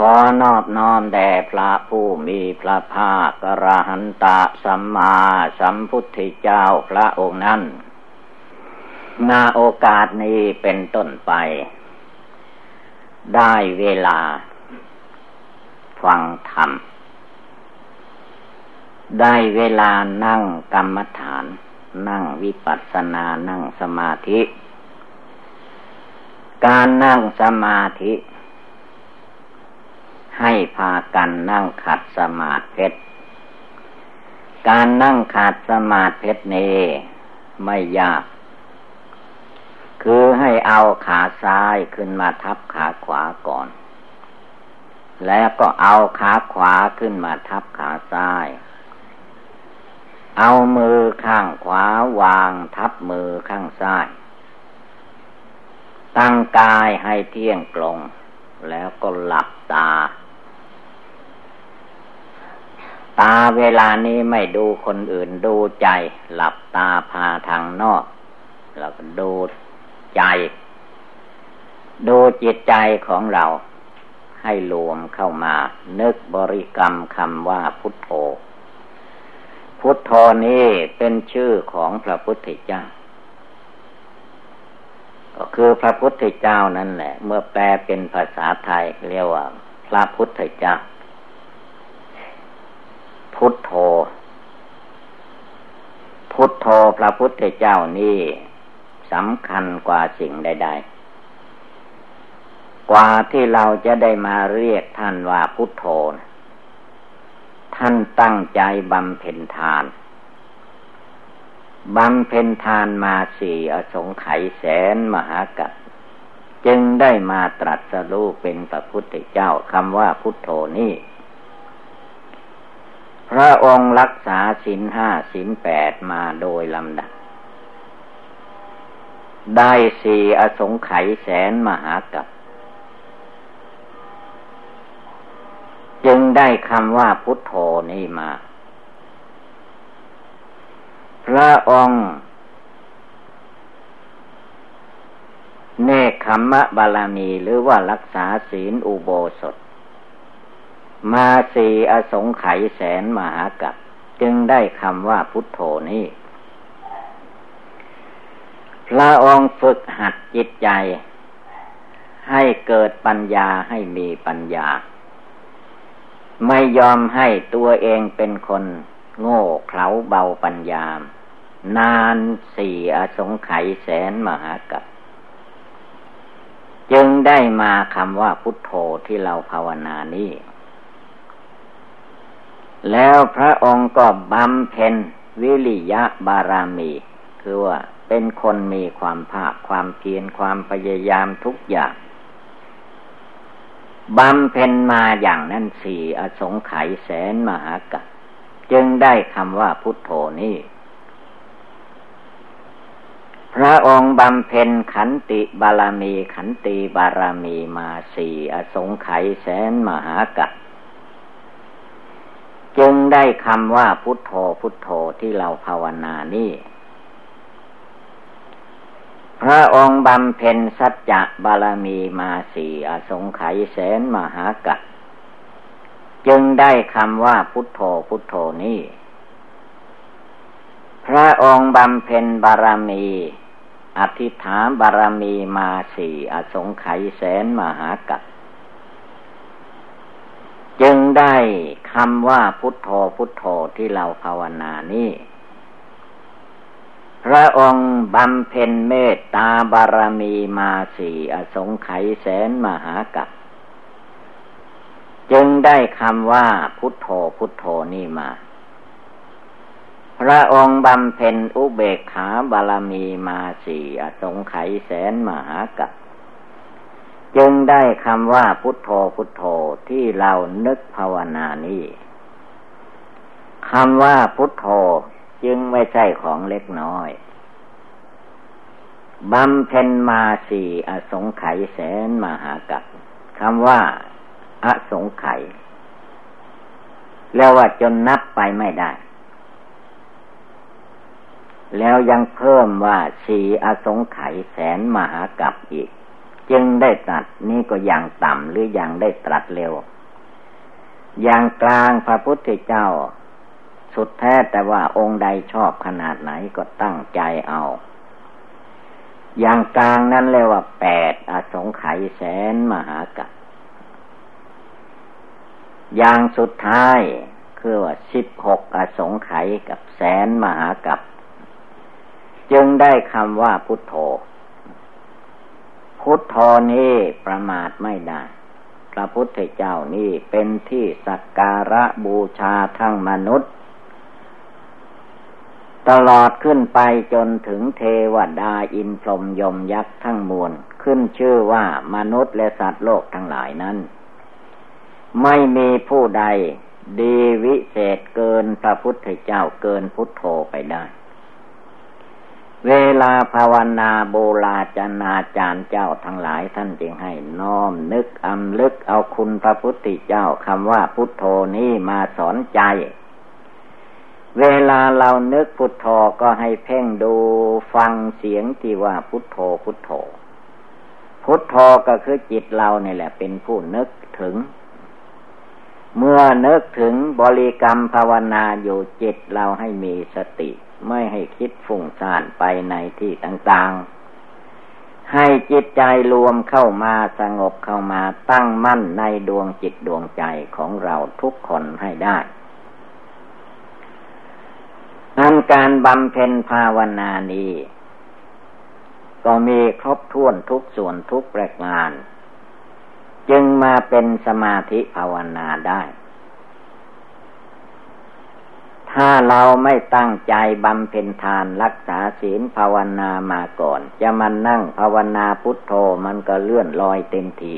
ขอนอบน้อมแด่พระผู้มีพระภาคกระหันตะสัมมาสัมพุทธเจ้าพระองค์นั้นนาโอกาสนี้เป็นต้นไป ได้เวลา ฟังธรรม ได้เวลานั่งกรรมฐาน นั่งวิปัสสนานั่งสมาธิ การนั่งสมาธิ ให้พากันนั่งขัดสมาธิเพชรการนั่งขัดสมาธิเพชรนี้ไม่ยาก คือให้เอาขาซ้ายขึ้นมาทับขาขวาก่อน แล้วก็เอาขาขวาขึ้นมาทับขาซ้าย เอามือข้างขวาวางทับมือข้างซ้าย ตั้งกายให้เที่ยงตรงแล้วก็หลับตา ตาเวลานี้ไม่ดูคนอื่นดูใจ หลับตาพาทางนอก แล้วก็ดูใจ ดูจิตใจของเรา ให้รวมเข้ามา นึกบริกรรมคำว่าพุทโธ พุทโธนี้เป็นชื่อของพระพุทธเจ้า ก็คือพระพุทธเจ้านั่นแหละ เมื่อแปลเป็นภาษาไทยเรียกว่า พระพุทธเจ้า พุทโธ พุทโธพระพุทธเจ้านี่สำคัญกว่าสิ่งใด ๆ กว่าที่เราจะได้มาเรียกท่านว่าพุทโธ ท่านตั้งใจบำเพ็ญทาน บำเพ็ญทานมาสี่อสงไขยแสนมหากัปจึงได้มาตรัสรู้เป็นพระพุทธเจ้าคำว่าพุทโธนี่ พระองค์รักษาศีลห้าศีลแปดมาโดยลำดับ ได้สี่อสงไขยแสนมหากับ จึงได้คำว่าพุทโธนี้มา พระองค์เนคขมมะบาลามีหรือว่ารักษาศีลอุโบสถ มาสีอสงไขยแสนมหากับ จึงได้คำว่าพุทโธนี้พระองค์ฝึกหัดจิตใจ ให้เกิดปัญญาให้มีปัญญา ไม่ยอมให้ตัวเองเป็นคน โง่เขลาเบาปัญญา นานสี่อสงไขยแสนมหากับจึงได้มาคำว่าพุทโธที่เราภาวนานี้ แล้วพระองค์ก็บำเพ็ญวิริยะบารามี คือว่าเป็นคนมีความภาคความเพียรความพยายามทุกอย่างบำเพ็ญมาอย่างนั้นสี่อสงไขยแสนมหากัปจึงได้คำว่าพุทโธนี้ พระองค์บำเพ็ญขันติบารามีขันติบารามีมาสี่อสงไขยแสนมหากัป จึงได้คำว่าพุทโธพุทโธที่เราภาวนานี่พระองค์บำเพ็ญสัจจะบารมีมาสี่อสงไขยแสนมหากัจึงได้คำว่าพุทโธพุทโธนี่พระองค์บำเพ็ญบารมี อธิษฐานบารมีมาสี่อสงไขยแสนมหากัด จึงได้คำว่าพุทโธพุทโธที่เราภาวนานี้พระองค์บำเพ็ญเมตตาบารมีมาสี่อสงไขยแสนมหากัปจึงได้คำว่าพุทโธพุทโธนี่มา พระองค์บำเพ็ญอุเบกขาบารมีมาสี่อสงไขยแสนมหากัป จึงได้คำว่าพุทโธพุทโธที่เรานึกภาวนานี้คำว่าพุทโธจึงไม่ใช่ของเล็กน้อยบำเพ็ญมาสีอสงไขยแสนมหากัปคำว่าอสงไขยแล้วว่าจนนับไปไม่ได้ แล้วยังเพิ่มว่าสีอสงไขยแสนมหากัปอีก จึงได้ตรัสนี่ก็อย่างต่ำหรืออย่างได้ตรัสเร็ว อย่างกลางพระพุทธเจ้า สุดแท้แต่ว่าองค์ใดชอบขนาดไหนก็ตั้งใจเอา อย่างกลางนั้นเรียกว่าแปดอสงไขยแสนมหากัปอย่างสุดท้ายคือว่าสิบหกอสงไขยกับแสนมหากับจึงได้คำว่าพุทโธ พุทธนี้ประมาทไม่ได้ พระพุทธเจ้านี่เป็นที่สักการะบูชาทั้งมนุษย์ ตลอดขึ้นไปจนถึงเทวดาอินพรหมยมยักษ์ทั้งมวลขึ้นชื่อว่ามนุษย์และสัตว์โลกทั้งหลายนั้น ไม่มีผู้ใดดีวิเศษเกินพระพุทธเจ้าเกินพุทโธไปได้ เวลาภาวนาโบราจนาจารย์เจ้าทั้งหลายท่านจึงให้น้อมนึกอำลึกเอาคุณพระพุทธเจ้าคำว่าพุทโธนี้มาสอนใจ เวลาเรานึกพุทโธก็ให้เพ่งดูฟังเสียงที่ว่าพุทโธพุทโธ พุทโธก็คือจิตเราเนี่ยแหละเป็นผู้นึกถึง เมื่อนึกถึงบริกรรมภาวนาอยู่จิตเราให้มีสติ ไม่ให้คิดฟุ้งซ่านไปในที่ต่างๆ ให้จิตใจรวมเข้ามาสงบเข้ามาตั้งมั่นในดวงจิตดวงใจของเราทุกคนให้ได้อันการบำเพ็ญภาวนานี้ก็มีครบถ้วนทุกส่วนทุกประการ จึงมาเป็นสมาธิภาวนาได้ ถ้าเราไม่ตั้งใจบำเพ็ญทานรักษาศีลภาวนามาก่อน จะมานั่งภาวนาพุทโธมันก็เลื่อนลอยเต็มที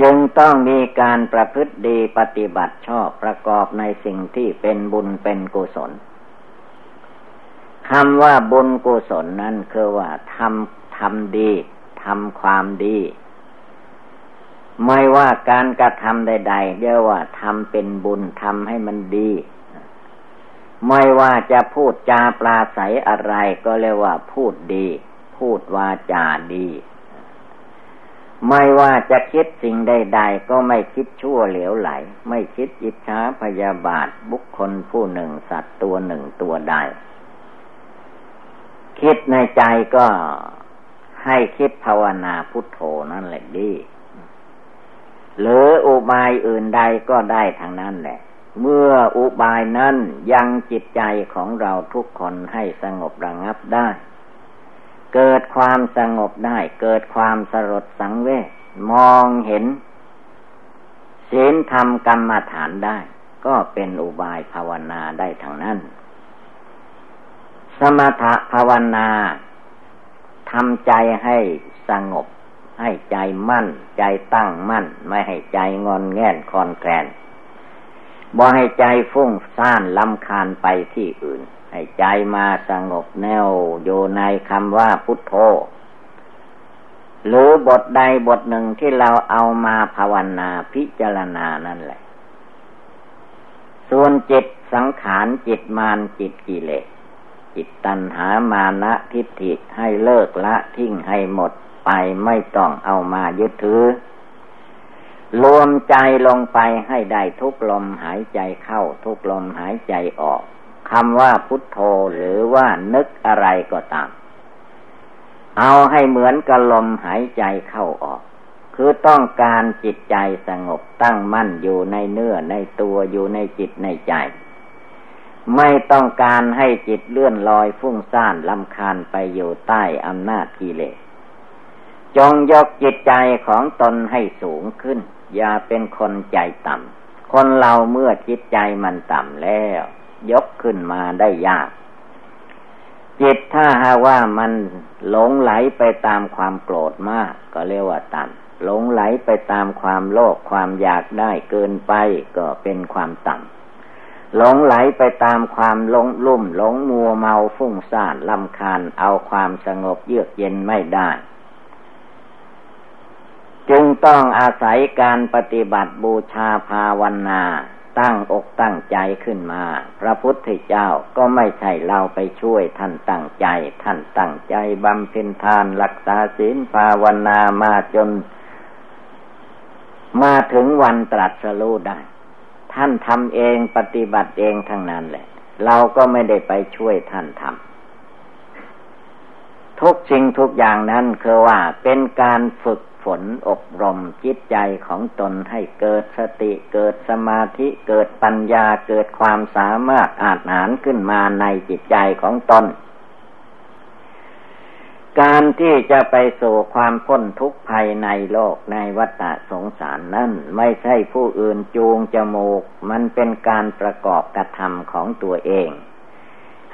จึงต้องมีการประพฤติดีปฏิบัติชอบประกอบในสิ่งที่เป็นบุญเป็นกุศลคำว่าบุญกุศลนั้นคือว่าทำทำดีทำความดี ไม่ว่าการกระทำใดๆเรียกว่าทำเป็นบุญทำให้มันดี ไม่ว่าจะพูดจาปลาใสอะไรก็เรียกว่าพูดดี พูดวาจาดี ไม่ว่าจะคิดสิ่งใด ๆ ก็ไม่คิดชั่วเหลวไหล ไม่คิดอิจฉาพยาบาทบุคคลผู้หนึ่งสัตว์ตัวหนึ่งตัวใด คิดในใจก็ให้คิดภาวนาพุทโธนั่นแหละดี หรืออุบายอื่นใดก็ได้ทางนั้นแหละ เมื่ออุบายนั้นยังจิตใจของเราทุกคนให้สงบระงับได้ เกิดความสงบได้ เกิดความสลดสังเวชมองเห็นศีลธรรมกรรมฐานได้ ก็เป็นอุบายภาวนาได้ทางนั้น สมถภาวนาทำใจให้สงบ ให้ใจมั่น ใจตั้งมั่น ไม่ให้ใจงอนแง่นคอนแกลนบ่ให้ใจฟุ้งซ่านลำคาญไปที่อื่น ให้ใจมาสงบแนวอยู่ในคำว่าพุทโธหรือบทใดบทหนึ่งที่เราเอามาภาวนาพิจารณานั่นแหละ ส่วนจิตสังขารจิตมานจิตกิเลสจิตตัณหามานะทิฏฐิให้เลิกละทิ้งให้หมด ไปไม่ต้องเอามายึดถือ รวมใจลงไปให้ได้ทุกลมหายใจเข้า ทุกลมหายใจออกคำว่าพุทโธหรือว่านึกอะไรก็ตาม เอาให้เหมือนกับลมหายใจเข้าออก คือต้องการจิตใจสงบตั้งมั่นอยู่ในเนื้อในตัวอยู่ในจิตในใจ ไม่ต้องการให้จิตเลื่อนลอยฟุ้งซ่านลำคาญไปอยู่ใต้อำนาจกิเลส จงยกจิตใจของตนให้สูงขึ้น อย่าเป็นคนใจต่ำ คนเราเมื่อจิตใจมันต่ำแล้ว ยกขึ้นมาได้ยาก จิตถ้าหาว่ามันหลงไหลไปตามความโกรธมาก ก็เรียกว่าต่ำหลงไหลไปตามความโลภความอยากได้เกินไปก็เป็นความต่ำหลงไหลไปตามความหลงลุ่มหลงมัวเมาฟุ้งซ่านลำคาญเอาความสงบเยือกเย็นไม่ได้ จึงต้องอาศัยการปฏิบัติบูชาภาวนา ตั้งอกตั้งใจขึ้นมา พระพุทธเจ้าก็ไม่ใช่เราไปช่วยท่านตั้งใจ ท่านตั้งใจบำเพ็ญทานรักษาศีลภาวนามาจน มาถึงวันตรัสรู้ได้ ท่านทำเองปฏิบัติเองทั้งนั้นแหละ เราก็ไม่ได้ไปช่วยท่านทำทุกสิ่งทุกอย่างนั้นคือว่าเป็นการฝึก ฝนอบรมจิตใจของตนให้เกิดสติเกิดสมาธิเกิดปัญญาเกิดความสามารถอาจหารขึ้นมาในจิตใจของตน การที่จะไปสู่ความพ้นทุกข์ภายในโลกในวัฏสงสารนั่นไม่ใช่ผู้อื่นจูงจมูก มันเป็นการประกอบกระทำของตัวเอง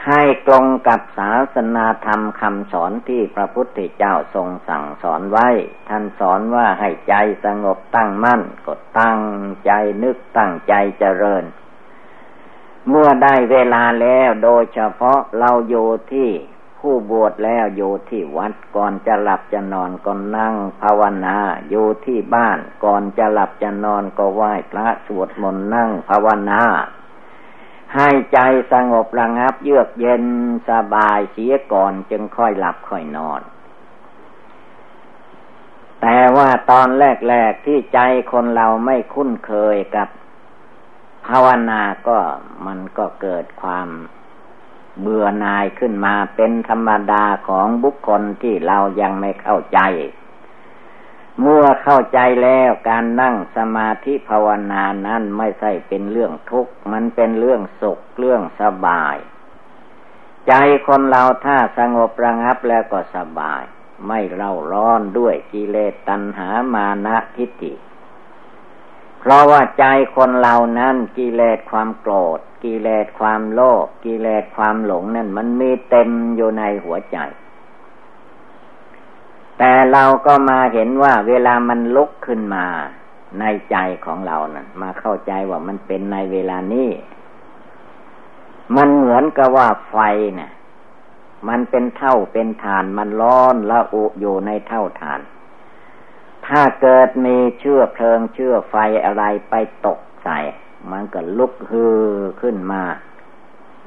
ให้ตรงกับศาสนาธรรมคำสอนที่พระพุทธเจ้าทรงสั่งสอนไว้ ท่านสอนว่าให้ใจสงบตั้งมั่นก็ตั้งใจนึกตั้งใจเจริญ เมื่อได้เวลาแล้วโดยเฉพาะเราอยู่ที่ผู้บวชแล้วอยู่ที่วัดก่อนจะหลับจะนอนก็นั่งภาวนาอยู่ที่บ้านก่อนจะหลับจะนอนก็ไหว้พระสวดมนต์นั่งภาวนา ให้ใจสงบระงับเยือกเย็นสบายเสียก่อนจึงค่อยหลับค่อยนอน แต่ว่าตอนแรกๆที่ใจคนเราไม่คุ้นเคยกับภาวนาก็มันก็เกิดความเบื่อหน่ายขึ้นมาเป็นธรรมดาของบุคคลที่เรายังไม่เข้าใจ เมื่อเข้าใจแล้วการนั่งสมาธิภาวนานั้นไม่ใช่เป็นเรื่องทุกข์ มันเป็นเรื่องสุขเรื่องสบาย ใจคนเราถ้าสงบระงับแล้วก็สบาย ไม่เร่าร้อนด้วยกิเลสตัณหามานะทิฏฐิ เพราะว่าใจคนเรานั้นกิเลสความโกรธ กิเลสความโลภกิเลสความหลงนั่นมันมีเต็มอยู่ในหัวใจ แต่เราก็มาเห็นว่าเวลามันลุกขึ้นมาในใจของเรานะ่ะ มาเข้าใจว่ามันเป็นในเวลานี้ มันเหมือนกับว่าไฟเนะ่ยมันเป็นเท่าเป็นฐานมันร้อนละอุอยู่ในเท่าฐาน ถ้าเกิดมีเชื้อเพลิงเชื้อไฟอะไรไปตกใส่ มันก็ลุกฮือขึ้นมา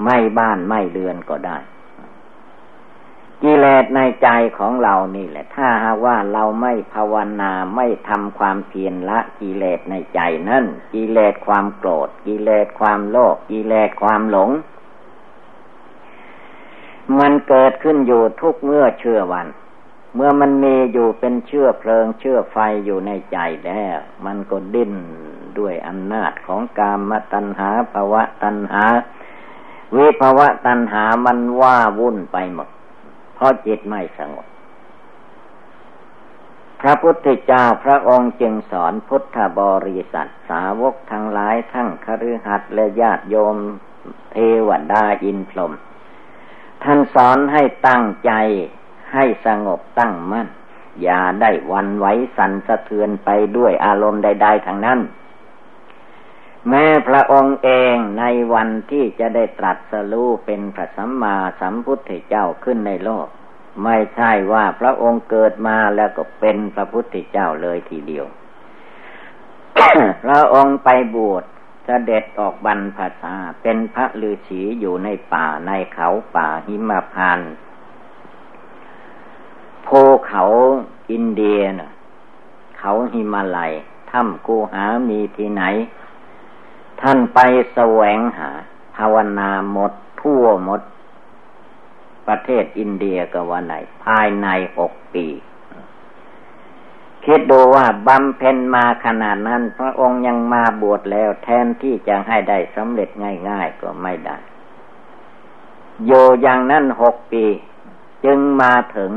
ไม่บ้านไม่เรือนก็ได้ กิเลสในใจของเรานี่แหละ ถ้าหากว่าเราไม่ภาวนาไม่ทำความเพียรละกิเลสในใจนั่นกิเลสความโกรธกิเลสความโลภกิเลสความหลง มันเกิดขึ้นอยู่ทุกเมื่อเชื่อวัน เมื่อมันมีอยู่เป็นเชื่อเพลิงเชื่อไฟอยู่ในใจแล้วมันก็ดิ้นด้วยอำนาจของกามตัณหาภาวะตัณหา วิภาวะตัณหามันว่าวุ่นไปหมด เพราะจิตไม่สงบ พระพุทธเจ้าพระองค์จึงสอนพุทธบริษัทสาวกทั้งหลายทั้งคฤหัสถ์และญาติโยมเทวดาอินพรหมท่านสอนให้ตั้งใจให้สงบตั้งมั่น อย่าได้วันไหวสันสะเทือนไปด้วยอารมณ์ใด ๆทางนั้น แม้พระองค์เองในวันที่จะได้ตรัสรู้เป็นพระสัมมาสัมพุทธเจ้าขึ้นในโลก ไม่ใช่ว่าพระองค์เกิดมาแล้วก็เป็นพระพุทธเจ้าเลยทีเดียว พระองค์ไปบวชเสด็จออกบรรพชาเป็นพระฤาษีอยู่ในป่าในเขาป่าหิมพานภูเขาอินเดียนะเขาหิมาลัยถ้ำกูหามีที่ไหน ท่านไปแสวงหา ภาวนาหมดทั่วหมด ประเทศอินเดียก็ว่าไหน ภายในหกปีคิดดูว่าบำเพ็ญมาขนาดนั้น พระองค์ยังมาบวชแล้ว แทนที่จะให้ได้สำเร็จง่ายๆก็ไม่ได้ โยอย่างนั้นหกปี จึงมาถึง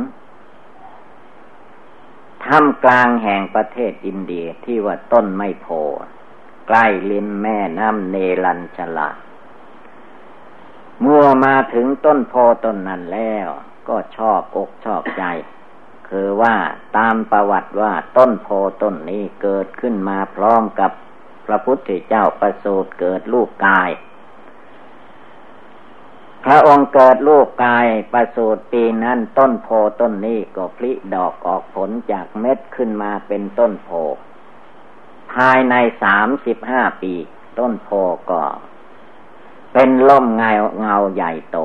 ท่ามกลางแห่งประเทศอินเดียที่ว่าต้นไม่โพ ใกล้ลิมแม่น้ำเนลันชลาเมื่อมาถึงต้นโพต้นนั้นแล้ว ก็ชอบอกชอบใจ คือว่าตามประวัติว่าต้นโพต้นนี้เกิดขึ้นมาพร้อมกับพระพุทธเจ้าประสูติเกิดลูกกาย พระองค์เกิดลูกกายประสูติปีนั้นต้นโพต้นนี้ก็พลิดอกออกผลจากเม็ดขึ้นมาเป็นต้นโพ ภายในสามสิบห้าปี ต้นโพก็ เป็นล่มเงาเงาใหญ่โต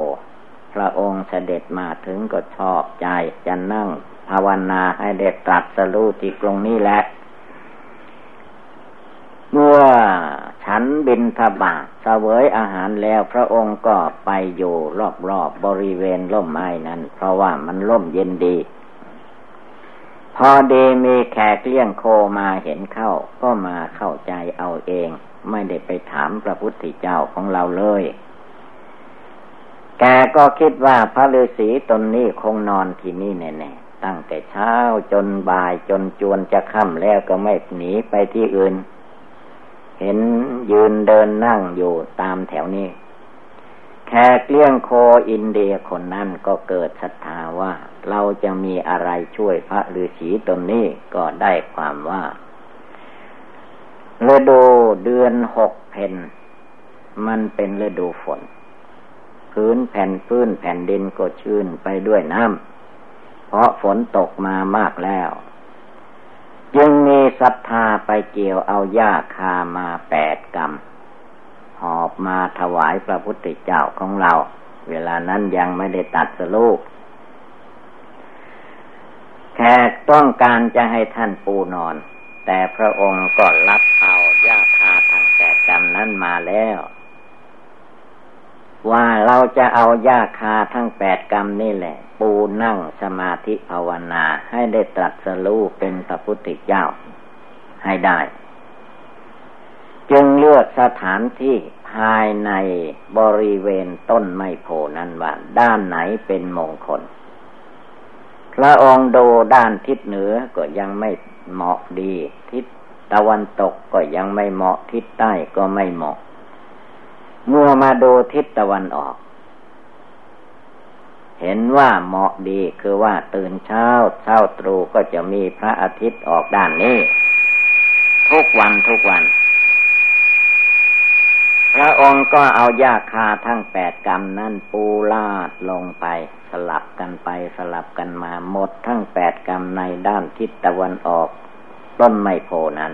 พระองค์เสด็จมาถึงก็ชอบใจจะนั่งภาวนาให้เด็ดตรัสรู้ที่ตรงนี้แหละเมื่อฉันบินทบาทเสวยอาหารแล้วพระองค์ก็ไปอยู่รอบๆบบริเวณร่มไม้นั้น เพราะว่ามันร่มเย็นดี พอดีมีแขกเลี้ยงโคมาเห็นเข้า ก็มาเข้าใจเอาเอง ไม่ได้ไปถามพระพุทธเจ้าของเราเลย แกก็คิดว่าพระฤาษีตนนี้คงนอนที่นี่แน่ๆตั้งแต่เช้าจนบ่ายจนจวนจะค่ำแล้วก็ไม่หนีไปที่อื่น เห็นยืนเดินนั่งอยู่ตามแถวนี้ ขกเลี้ยงโคอินเดียคนนั้นก็เกิดศรัทธาว่า เราจะมีอะไรช่วยพระฤาษีตนนี้ก็ได้ความว่าฤดูเดือนหกเพนมันเป็นฤดูฝนพื้นแผ่นพื้นแผ่นดินก็ชื้นไปด้วยน้ำเพราะฝนตกมามากแล้ว จึงมีศรัทธาไปเกี่ยวเอาหญ้าคามาแปดกรรม หอบมาถวายพระพุทธเจ้าของเรา เวลานั้นยังไม่ได้ตัดสลูกแขกต้องการจะให้ท่านปูนอน แต่พระองค์ก็รับเอาหญ้าคาทางแปดกรรมนั้นมาแล้ว ว่าเราจะเอายาคาทั้งแปดกรรมนี่แหละ ปูนั่งสมาธิภาวนาให้ได้ตรัสรู้เป็นพระพุทธเจ้าให้ได้ จึงเลือกสถานที่ภายในบริเวณต้นไมโพนั้นว่า ด้านไหนเป็นมงคล พระองค์ดูด้านทิศเหนือก็ยังไม่เหมาะดี ทิศตะวันตกก็ยังไม่เหมาะทิศใต้ก็ไม่เหมาะเมื่อมาดูทิศตะวันออก เห็นว่าเหมาะดีคือว่าตื่นเช้าเช้าตรู่ก็จะมีพระอาทิตย์ออกด้านนี้ ทุกวันทุกวัน พระองค์ก็เอายาคาทั้งแปดกรรมนั้นปูลาดลงไป สลับกันไปสลับกันมาหมดทั้งแปดกรรมในด้านทิศตะวันออกต้นไมโพนั้น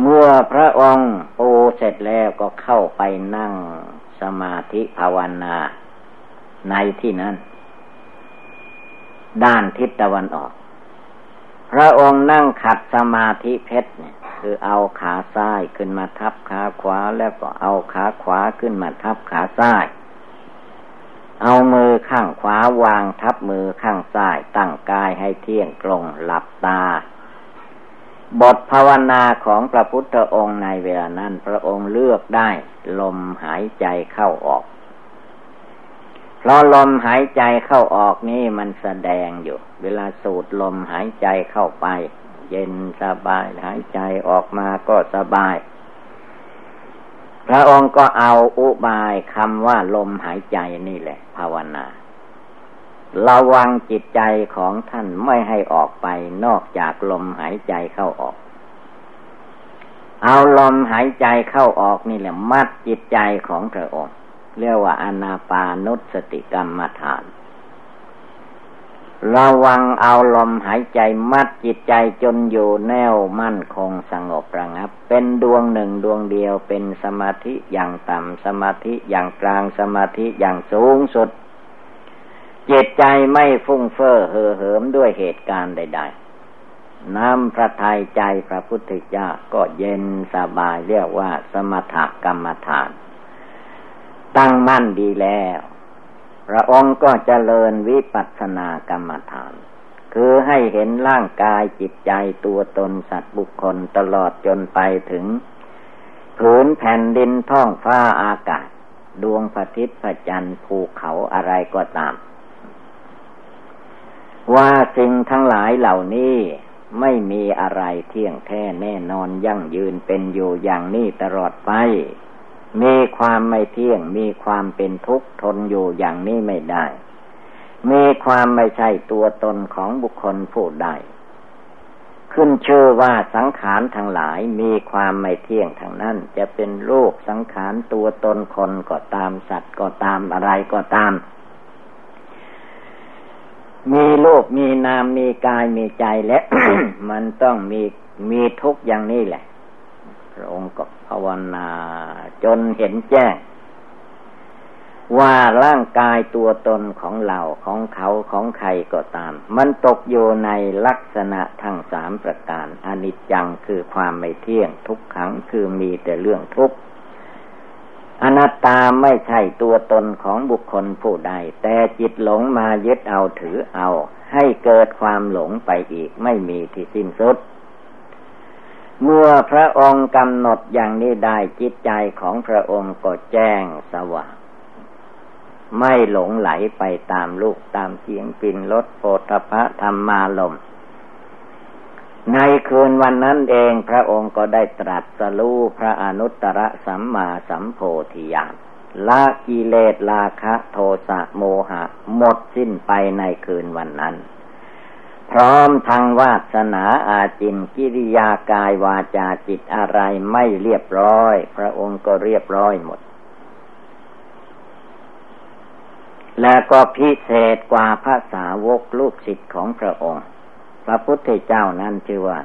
เมื่อพระองค์ปูเสร็จแล้วก็เข้าไปนั่งสมาธิภาวนาในที่นั้น ด้านทิศตะวันออก พระองค์นั่งขัดสมาธิเพชรเนี่ย คือเอาขาซ้ายขึ้นมาทับขาขวาแล้วก็เอาขาขวาขึ้นมาทับขาซ้าย เอามือข้างขวาวางทับมือข้างซ้ายตั้งกายให้เที่ยงตรงหลับตา บทภาวนาของพระพุทธองค์ในเวลานั้น พระองค์เลือกได้ ลมหายใจเข้าออก เพราะลมหายใจเข้าออกนี่มันแสดงอยู่ เวลาสูดลมหายใจเข้าไป เย็นสบายหายใจออกมาก็สบาย พระองค์ก็เอาอุบายคำว่าลมหายใจนี่แหละ ภาวนา ระวังจิตใจของท่านไม่ให้ออกไปนอกจากลมหายใจเข้าออก เอาลมหายใจเข้าออกนี่แหละ มัดจิตใจของพระองค์ เรียกว่าอนาปานุสติกรรมฐาน ระวังเอาลมหายใจมัดจิตใจจนอยู่แน่วมั่นคงสงบระงับ เป็นดวงหนึ่งดวงเดียวเป็นสมาธิอย่างต่ำสมาธิอย่างกลางสมาธิอย่างสูงสุด จิตใจไม่ฟุ้งเฟ้อเห่อเหิมด้วยเหตุการณ์ใด ๆน้ำพระทัยใจพระพุทธเจ้าก็เย็นสบายเรียกว่าสมถกรรมฐาน ตั้งมั่นดีแล้ว พระองค์ก็เจริญวิปัสสนากรรมฐาน คือให้เห็นร่างกายจิตใจตัวตนสัตว์บุคคลตลอดจนไปถึงผืนแผ่นดินท้องฟ้าอากาศ ดวงพระทิตย์พระจันทร์ภูเขาอะไรก็ตาม ว่าสิ่งทั้งหลายเหล่านี้ไม่มีอะไรเที่ยงแท้แน่นอนยั่งยืนเป็นอยู่อย่างนี้ตลอดไป มีความไม่เที่ยง มีความเป็นทุกข์ทนอยู่อย่างนี้ไม่ได้ มีความไม่ใช่ตัวตนของบุคคลผู้ใด ขึ้นชื่อว่าสังขารทั้งหลายมีความไม่เที่ยงทางนั้น จะเป็นรูปสังขารตัวตนคนก็ตามสัตว์ก็ตามอะไรก็ตาม มีรูปมีนามมีกายมีใจและ มันต้องมีมีทุกอย่างนี้แหละ ระองค์ก็ภาวนาจนเห็นแจ้ง ว่าร่างกายตัวตนของเราของเขาของใครก็ตาม มันตกอยู่ในลักษณะทั้งสามประการ อนิจจังคือความไม่เที่ยง ทุกขังคือมีแต่เรื่องทุกข์อนัตตาไม่ใช่ตัวตนของบุคคลผู้ใด แต่จิตหลงมายึดเอาถือเอา ให้เกิดความหลงไปอีกไม่มีที่สิ้นสุด เมื่อพระองค์กำหนดอย่างนี้ได้จิตใจของพระองค์ก็แจ้งสว่าง ไม่หลงไหลไปตามลูกตามเสียงปินรถโพธพะธรรมาลม ในคืนวันนั้นเองพระองค์ก็ได้ตรัสรู้พระอนุตตรสัมมาสัมโพธิญาณละกิเลสราคะโทสะโมหะ หมดสิ้นไปในคืนวันนั้น พร้อมทางวาสนาอาจินกิริยากายวาจาจิตอะไรไม่เรียบร้อย พระองค์ก็เรียบร้อยหมด แล้วก็พิเศษกว่าภาษาวกลูกศิษย์ของพระองค์ พระพุทธเจ้านั้นชื่อว่า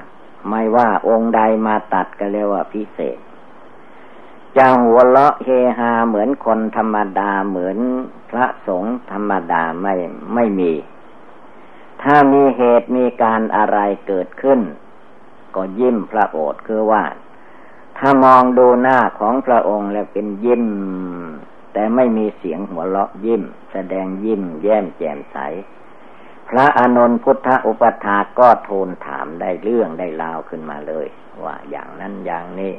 ไม่ว่าองค์ใดมาตัดก็เรียกว่าพิเศษจะหัวเราะเฮฮาเหมือนคนธรรมดาเหมือนพระสงฆ์ธรรมดาไม่ไม่มี ถ้ามีเหตุมีการอะไรเกิดขึ้น ก็ยิ้มพระโอษฐ์คือว่า ถ้ามองดูหน้าของพระองค์แล้วเป็นยิ้ม แต่ไม่มีเสียงหัวเราะยิ้ม แสดงยิ้มแย้มแจ่มใส พระอานนท์พุทธอุปถาก็ทูลถามได้เรื่องได้ราวขึ้นมาเลย ว่าอย่างนั้นอย่างนี้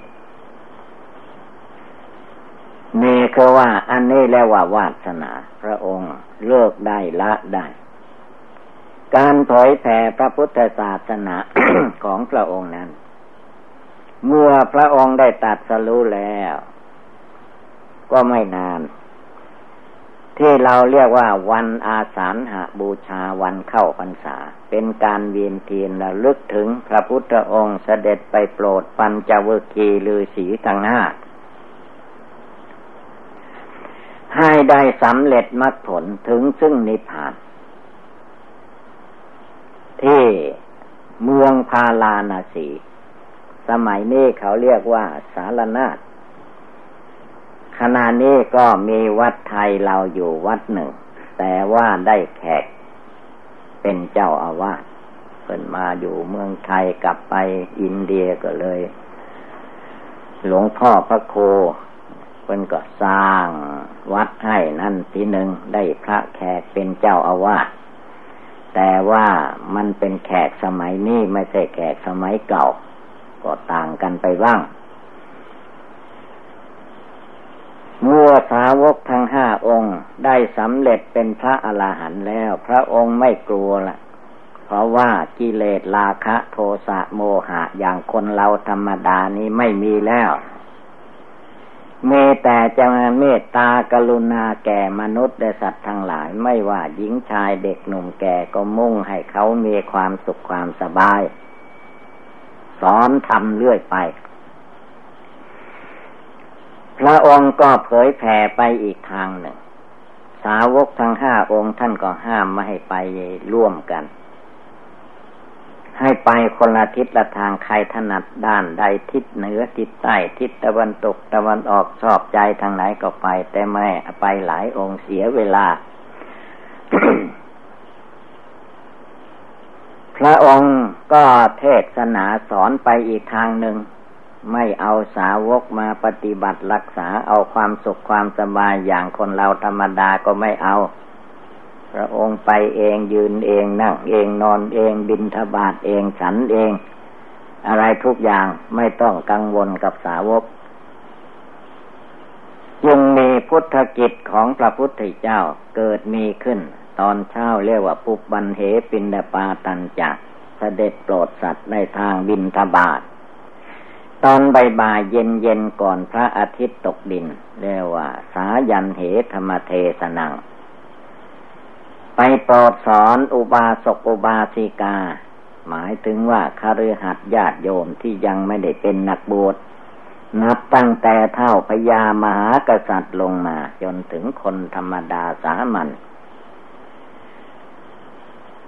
นี่คือว่าอันนี้แล้วว่าวาสนา พระองค์เลิกได้ละได้ การเผยแผ่พระพุทธศาสนาของพระองค์นั้น เมื่อพระองค์ได้ตัดสรู้แล้ว ก็ไม่นาน ที่เราเรียกว่าวันอาสาฬหาบูชาวันเข้าพรรษา เป็นการเวียนเทียนระลึกถึงพระพุทธองค์เสด็จไปโปรดปัญจวคีลือสีทั้งห้าให้ได้สำเร็จมรรคผลถึงซึ่งนิพพาน ที่เมือ งพาลานาสี สมัยนี้เขาเรียกว่าสารนาฏขณะนี้ก็มีวัดไทยเราอยู่วัดหนึ่ง แต่ว่าได้แขก เป็นเจ้าอาวาสเป็นมาอยู่เมืองไทยกลับไปอินเดียก็เลย หลวงพ่อพระโคเป็นก็สร้างวัดให้นั่นทีหนึ่งได้พระแขกเป็นเจ้าอาวาส แต่ว่ามันเป็นแขกสมัยนี้ไม่ใช่แขกสมัยเก่า ก็ต่างกันไปบ้างเมื่อสาวกทั้งห้าองค์ได้สำเร็จเป็นพระอรหันต์แล้ว พระองค์ไม่กลัวละเพราะว่ากิเลสราคะ โทสะโมหะอย่างคนเราธรรมดานี้ไม่มีแล้ว มแต่จะเมตตากรุณาแก่มนุษย์และสัตว์ทั้งหลาย ไม่ว่าหญิงชายเด็กหนุ่มแก่ก็มุ่งให้เขามีความสุขความสบาย สอนทำเรื่อยไป พระองค์ก็เผยแผ่ไปอีกทางหนึ่ง สาวกทั้งห้าองค์ท่านก็ห้ามไม่ให้ไปร่วมกัน ให้ไปคนละทิศละทางใครถนัดด้านใดทิศเหนือทิศใต้ทิศตะวันตกตะวันออกชอบใจทางไหนก็ไป แต่ไม่ไปหลายองค์เสียเวลา พระองค์ก็เทศนาสอนไปอีกทางหนึ่ง ไม่เอาสาวกมาปฏิบัติรักษาเอาความสุขความสบายอย่างคนเราธรรมดาก็ไม่เอา พระองค์ไปเองยืนเองนั่งเองนอนเองบินทบาทเองฉันเอง อะไรทุกอย่างไม่ต้องกังวลกับสาวกจึงมีพุทธกิจของพระพุทธเจ้าเกิดมีขึ้น ตอนเช้าเรียกว่าปุบบันเหปินดาปาตันจักเสด็จโปรดสัตว์ในทางบินทบาทตอนใบ่ายเย็นเย็นก่อนพระอาทิตย์ตกดิน เรียกว่า สายันเหธรรมเทสนัง ไปโปรดสอนอุบาสกอุบาสิกา หมายถึงว่าคฤหัสถ์ญาติโยมที่ยังไม่ได้เป็นนักบวชนับตั้งแต่เท่าพญามหากษัตริย์ลงมา จนถึงคนธรรมดาสามัญ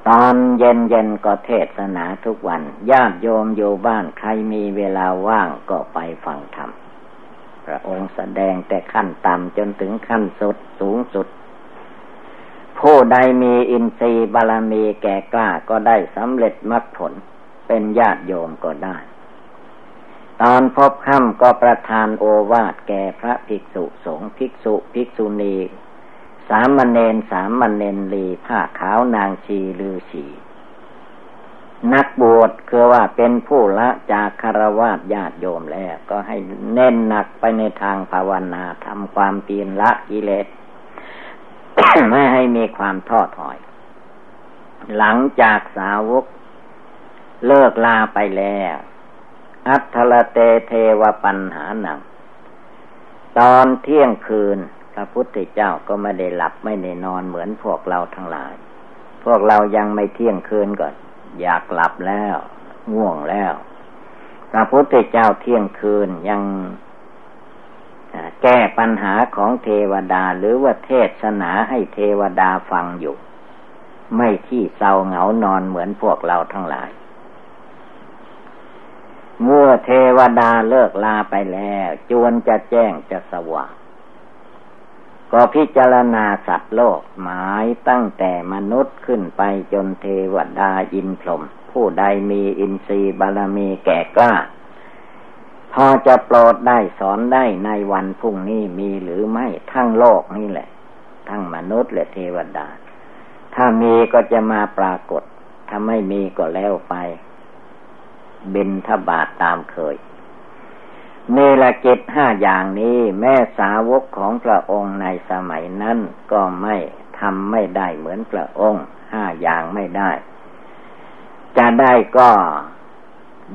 ตอนเย็นเย็นก็เทศนาทุกวัน ญาติโยมอยู่บ้านใครมีเวลาว่างก็ไปฟังธรรม พระองค์แสดงแต่ขั้นต่ำจนถึงขั้นสุดสูงสุด ผู้ใดมีอินทรีย์บารมีแก่กล้าก็ได้สำเร็จมรรคผล เป็นญาติโยมก็ได้ ตอนพบค่ำก็ประทานโอวาทแก่พระภิกษุสงฆ์ภิกษุภิกษุณี สามเณรสามเณรลีผ้าขาวนางชีลือชีนักบวชคือว่าเป็นผู้ละจากคารวะญาติโยมแล้ว ก็ให้เน้นหนักไปในทางภาวนาทำความเพียรละกิเลส ไม่ให้มีความท้อถอย หลังจากสาวก เลิกลาไปแล้ว อัทลเตเทวปัญหาหนัง ตอนเที่ยงคืนพระพุทธเจ้าก็ไม่ได้หลับไม่ได้นอนเหมือนพวกเราทั้งหลาย พวกเรายังไม่เที่ยงคืนก่อน อยากหลับแล้ว ง่วงแล้ว พระพุทธเจ้าเที่ยงคืนยัง แก้ปัญหาของเทวดาหรือว่าเทศนาให้เทวดาฟังอยู่ ไม่ที่เศร้าเหงานอนเหมือนพวกเราทั้งหลาย เมื่อเทวดาเลิกลาไปแล้ว จวนจะแจ้งจะสว่างก็พิจารณาสัตว์โลกหมายตั้งแต่มนุษย์ขึ้นไปจนเทวดาอินพรหมผู้ใดมีอินทรีย์บารมีแก่กล้า พอจะโปรดได้สอนได้ในวันพรุ่งนี้มีหรือไม่ทั้งโลกนี่แหละ ทั้งมนุษย์และเทวดา ถ้ามีก็จะมาปรากฏ ถ้าไม่มีก็แล้วไป บินทบาทตามเคยเนรกิจห้าอย่างนี้แม่สาวกของพระองค์ในสมัยนั้นก็ไม่ทำไม่ได้เหมือนพระองค์ห้าอย่างไม่ได้ จะได้ก็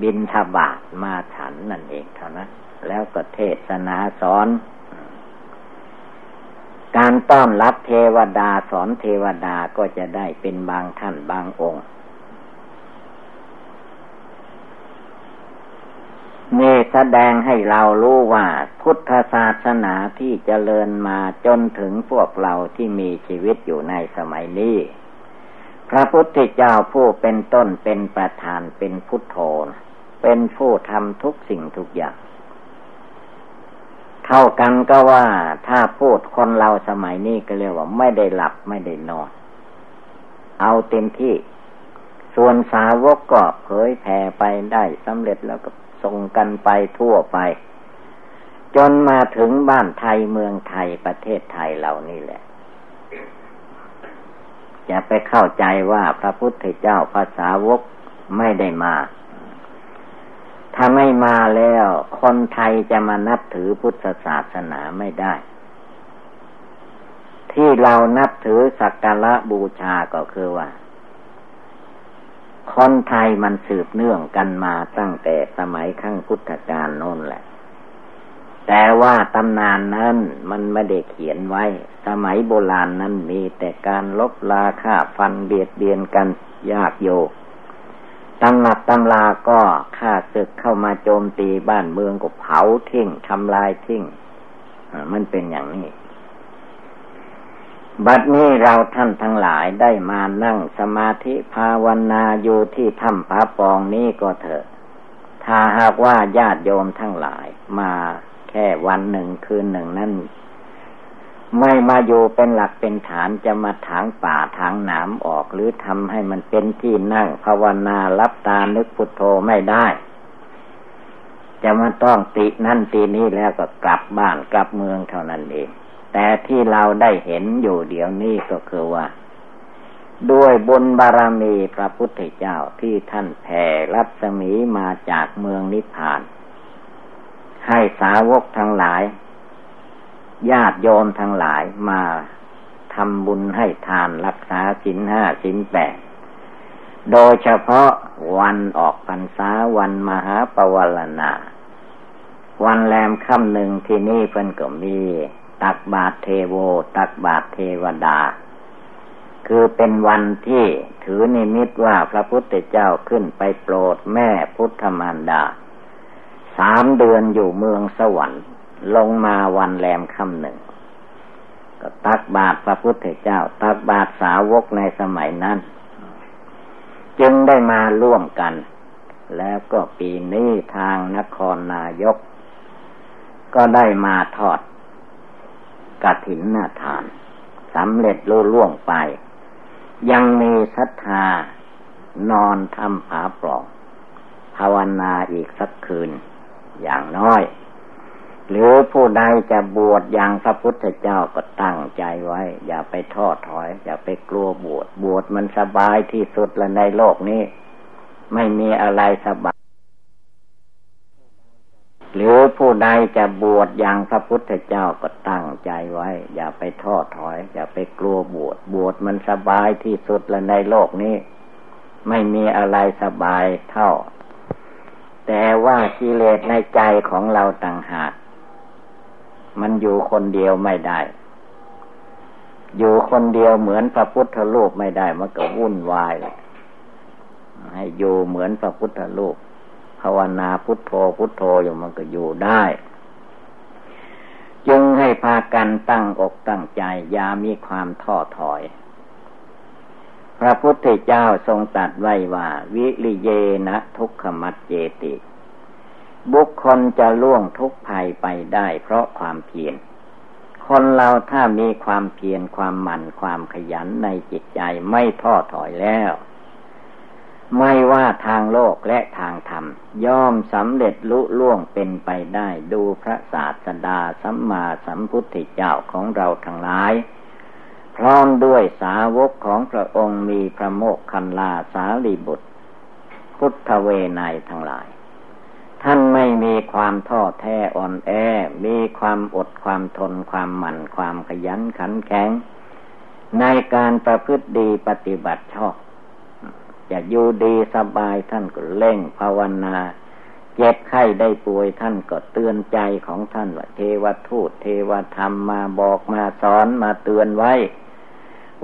บินทบาทมาฉันนั่นเองเท่านั้นแล้วก็เทศนาสอน การต้อนรับเทวดาสอนเทวดาก็จะได้เป็นบางท่านบางองค์นี่แสดงให้เรารู้ว่าพุทธศาสนาที่เจริญมาจนถึงพวกเราที่มีชีวิตอยู่ในสมัยนี้ พระพุทธเจ้าผู้เป็นต้นเป็นประธานเป็นพุทโธเป็นผู้ทำทุกสิ่งทุกอย่าง เท่ากันก็ว่าถ้าพูดคนเราสมัยนี้ก็เรียกว่าไม่ได้หลับไม่ได้นอน เอาเต็มที่ ส่วนสาวกก็เผยแผ่ไปได้สำเร็จแล้วก็ส่งกันไปทั่วไป จนมาถึงบ้านไทยเมืองไทยประเทศไทยเหล่านี้แหละะไปเข้าใจว่าพระพุทธเจ้าภาษาวกไม่ได้มา ถ้าไม่มาแล้ว คนไทยจะมานับถือพุทธศาสนาไม่ได้ ที่เรานับถือสักการะบูชาก็คือว่า คนไทยมันสืบเนื่องกันมาตั้งแต่สมัยขั้งพุทธกาลโน้นแหละ แต่ว่าตำนานนั้นมันไม่ได้เขียนไว้ สมัยโบราณนั้นมีแต่การลบลาฆ่าฟันเบียดเบียนกันยากโยตำหนักตำลาก็ฆ่าศึกเข้ามาโจมตีบ้านเมืองก็เผาทิ้งทำลายทิ้งมันเป็นอย่างนี้ บัดนี้เราท่านทั้งหลายได้มานั่งสมาธิภาวนาอยู่ที่ถ้ำพระปองนี้ก็เถอะ ถ้าหากว่าญาติโยมทั้งหลายมา แค่วันหนึ่งคืนหนึ่งนั้นไม่มาอยู่เป็นหลักเป็นฐานจะมาถางป่าถางหนามออกหรือทำให้มันเป็นที่นั่งภาวนารับตานึกพุทโธไม่ได้ จะมาต้องตินั่นตีนี้แล้วก็กลับบ้านกลับเมืองเท่านั้นเอง แต่ที่เราได้เห็นอยู่เดี๋ยวนี้ก็คือว่า ด้วยบุญบารมีพระพุทธเจ้าที่ท่านแผ่รัศมีมาจากเมืองนิพพาน ให้สาวกทั้งหลาย ญาติโยมทั้งหลายมาทำบุญให้ทานรักษาสินห้าสินแปดโดยเฉพาะวันออกพรรษาวันมหาปวารณา วันแรมค่ำหนึ่งที่นี่เพิ่นก็มี ตักบาตเทโว ตักบาตเทวดาคืคือเป็นวันที่ถือนิมิตว่าพระพุทธเจ้าขึ้นไปโปรดแม่พุทธมารดา สามเดือนอยู่เมืองสวรรค์ ลงมาวันแรมค่ำหนึ่ง ก็ตักบาตรพระพุทธเจ้า ตักบาตรสาวกในสมัยนั้น จึงได้มาร่วมกัน แล้วก็ปีนี้ทางนครนายก ก็ได้มาทอดกระถินนาทานสำเร็จลุล่วงไป ยังมีศรัทธานอนทำผาปลอกภาวนาอีกสักคืน อย่างน้อย หรือผู้ใดจะบวชอย่างพระพุทธเจ้าก็ตั้งใจไว้ อย่าไปท้อถอย อย่าไปกลัวบวชบวชมันสบายที่สุดล้วในโลกนี้ ไม่มีอะไรสบายหรือผู้ใดจะบวชอย่างพระพุทธเจ้าก็ตั้งใจไว้ อย่าไปท้อถอย อย่าไปกลัวบวชบวชมันสบายที่สุดล้วในโลกนี้ ไม่มีอะไรสบายเท่า แต่ว่ากิเลสในใจของเราต่างหาก มันอยู่คนเดียวไม่ได้ อยู่คนเดียวเหมือนพระพุทธรูปไม่ได้ มันก็วุ่นวาย ให้อยู่เหมือนพระพุทธรูปภาวนาพุทโธพุทโธอยู่มันก็อยู่ได้ จึงให้พากันตั้งอกตั้งใจ อย่ามีความท้อถอย พระพุทธเจ้าทรงตัดไว้ว่า วิริเยนะทุกขมัดเจติ บุคคลจะล่วงทุกภัยไปได้เพราะความเพียรคนเราถ้ามีความเพียรความหมั่นความขยันในจิตใจไม่ท้อถอยแล้ว ไม่ว่าทางโลกและทางธรรม ย่อมสำเร็จลุล่วงเป็นไปได้ดูพระศาสดาสัมมาสัมพุทธเจ้าของเราทั้งหลาย พร้อมด้วยสาวกของพระองค์มีพระโมกคันลาสาลีบุตร พุทธเวไนทั้งหลาย ท่านไม่มีความท้อแท้อ่อนแอ มีความอดความทนความหมั่นความขยันขันแข็ง ในการประพฤติดีปฏิบัติชอบจะอยู่ดีสบายท่านก็เล่งภาวนาเจ็บไข้ได้ป่วยท่านก็เตือนใจของท่านว่าเทวทูตเทวธรรมมาบอกมาสอนมาเตือนไว้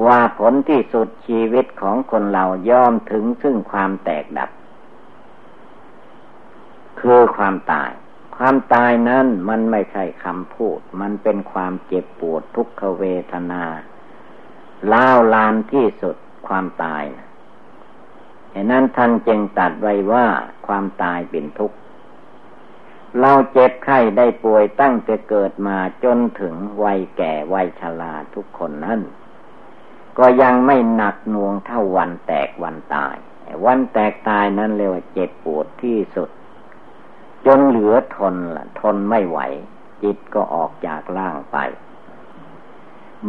ว่าผลที่สุดชีวิตของคนเราย่อมถึงซึ่งความแตกดับ คือความตาย ความตายนั้นมันไม่ใช่คำพูด มันเป็นความเจ็บปวดทุกขเวทนาล้าวลานที่สุดความตายนะฉะนั้นท่านจึงตัดไว้ว่าความตายเป็นทุกข์ เราเจ็บไข้ได้ป่วยตั้งแต่เกิดมาจนถึงวัยแก่วัยชราทุกคนนั้น ก็ยังไม่หนักหน่วงเท่าวันแตกวันตาย วันแตกตายนั้นเรียกว่าเจ็บปวดที่สุด จนเหลือทนละทนไม่ไหว จิตก็ออกจากร่างไป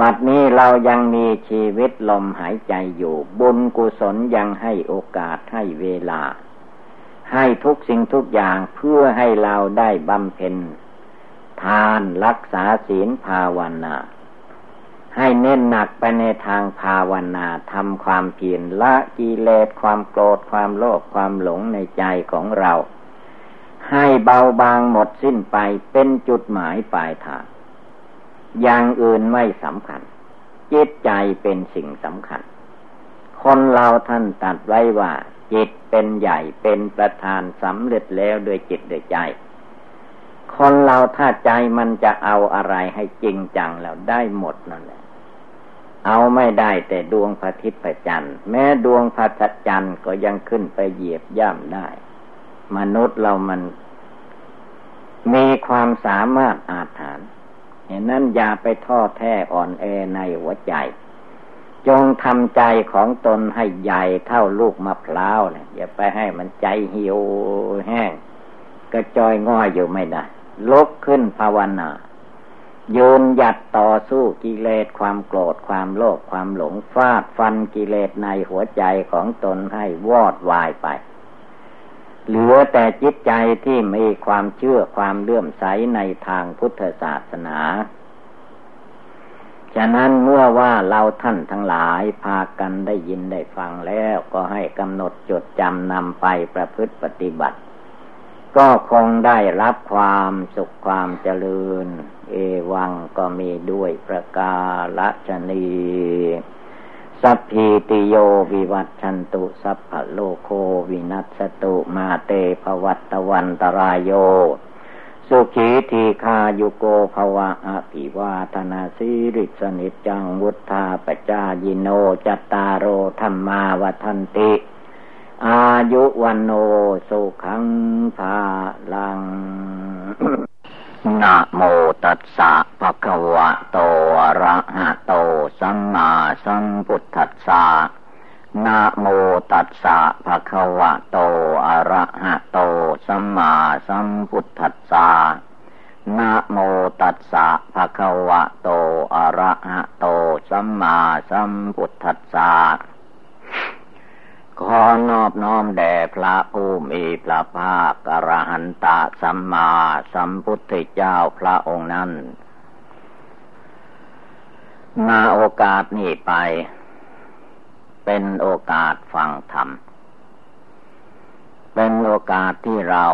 บัดนี้เรายังมีชีวิตลมหายใจอยู่ บุญกุศลยังให้โอกาสให้เวลา ให้ทุกสิ่งทุกอย่างเพื่อให้เราได้บำเพ็ญทานรักษาศีลภาวนา ให้เน้นหนักไปในทางภาวนาทำความเพียรละกิเลสความโกรธความโลภความหลงในใจของเรา ให้เบาบางหมดสิ้นไปเป็นจุดหมายปลายทางอย่างอื่นไม่สำคัญ จิตใจเป็นสิ่งสำคัญ คนเราท่านตัดไว้ว่า จิตเป็นใหญ่เป็นประธานสำเร็จแล้วโดยจิตโดยใจ คนเราถ้าใจมันจะเอาอะไรให้จริงจังแล้วได้หมดนั่นแหละ เอาไม่ได้แต่ดวงพระทิตย์ประจันทร์แม้ดวงพระจันทร์ก็ยังขึ้นไปเหยียบย่ำได้ มนุษย์เรามัน มีความสามารถอาถรรพ์เห็นนั้นอย่าไปท้อแท้อ่อนแอในหัวใจ จงทำใจของตนให้ใหญ่เท่าลูกมะพร้าวเนี่ยอย่าไปให้มันใจเหี่ยวแห้งกระจอยง่อยอยู่ไม่ได้ ลุกขึ้นภาวนายืนหยัดต่อสู้กิเลสความโกรธความโลภความหลงฟาดฟันกิเลสในหัวใจของตนให้วอดวายไป เหลือแต่จิตใจที่มีความเชื่อความเลื่อมใสในทางพุทธศาสนา ฉะนั้นเมื่อว่าเราท่านทั้งหลายพากันได้ยินได้ฟังแล้วก็ให้กำหนดจดจำนำไปประพฤติปฏิบัติ ก็คงได้รับความสุขความเจริญ เอวังก็มีด้วยประกาศชนีสัพพีติโยวิวัตชันตุ สัพพะโลโควินัสตุมาเตภวัตวันตรายโย สุขีทีคายุโกภวะอภิวาธนาสิริสนิจังวุธาปจายิโนจัตตารโอธรรมาวทันติ อายุวันโนสุขังภาลัง นะโมตัสสะภะคะวะโตอะระหะโตสัมมาสัมพุทธัสสะนะโมตัสสะภะคะวะโตอะระหะโตสัมมาสัมพุทธัสสะนะโมตัสสะภะคะวะโตอะระหะโตสัมมาสัมพุทธัสสะ ขอนอบน้อมแด่พระผู้มีพระภาคอรหันตะสัมมาสัมพุทธเจ้าพระองค์นั้นมาโอกาสนี้ไป เป็นโอกาสฟังธรรม เป็นโอกาสที่เรา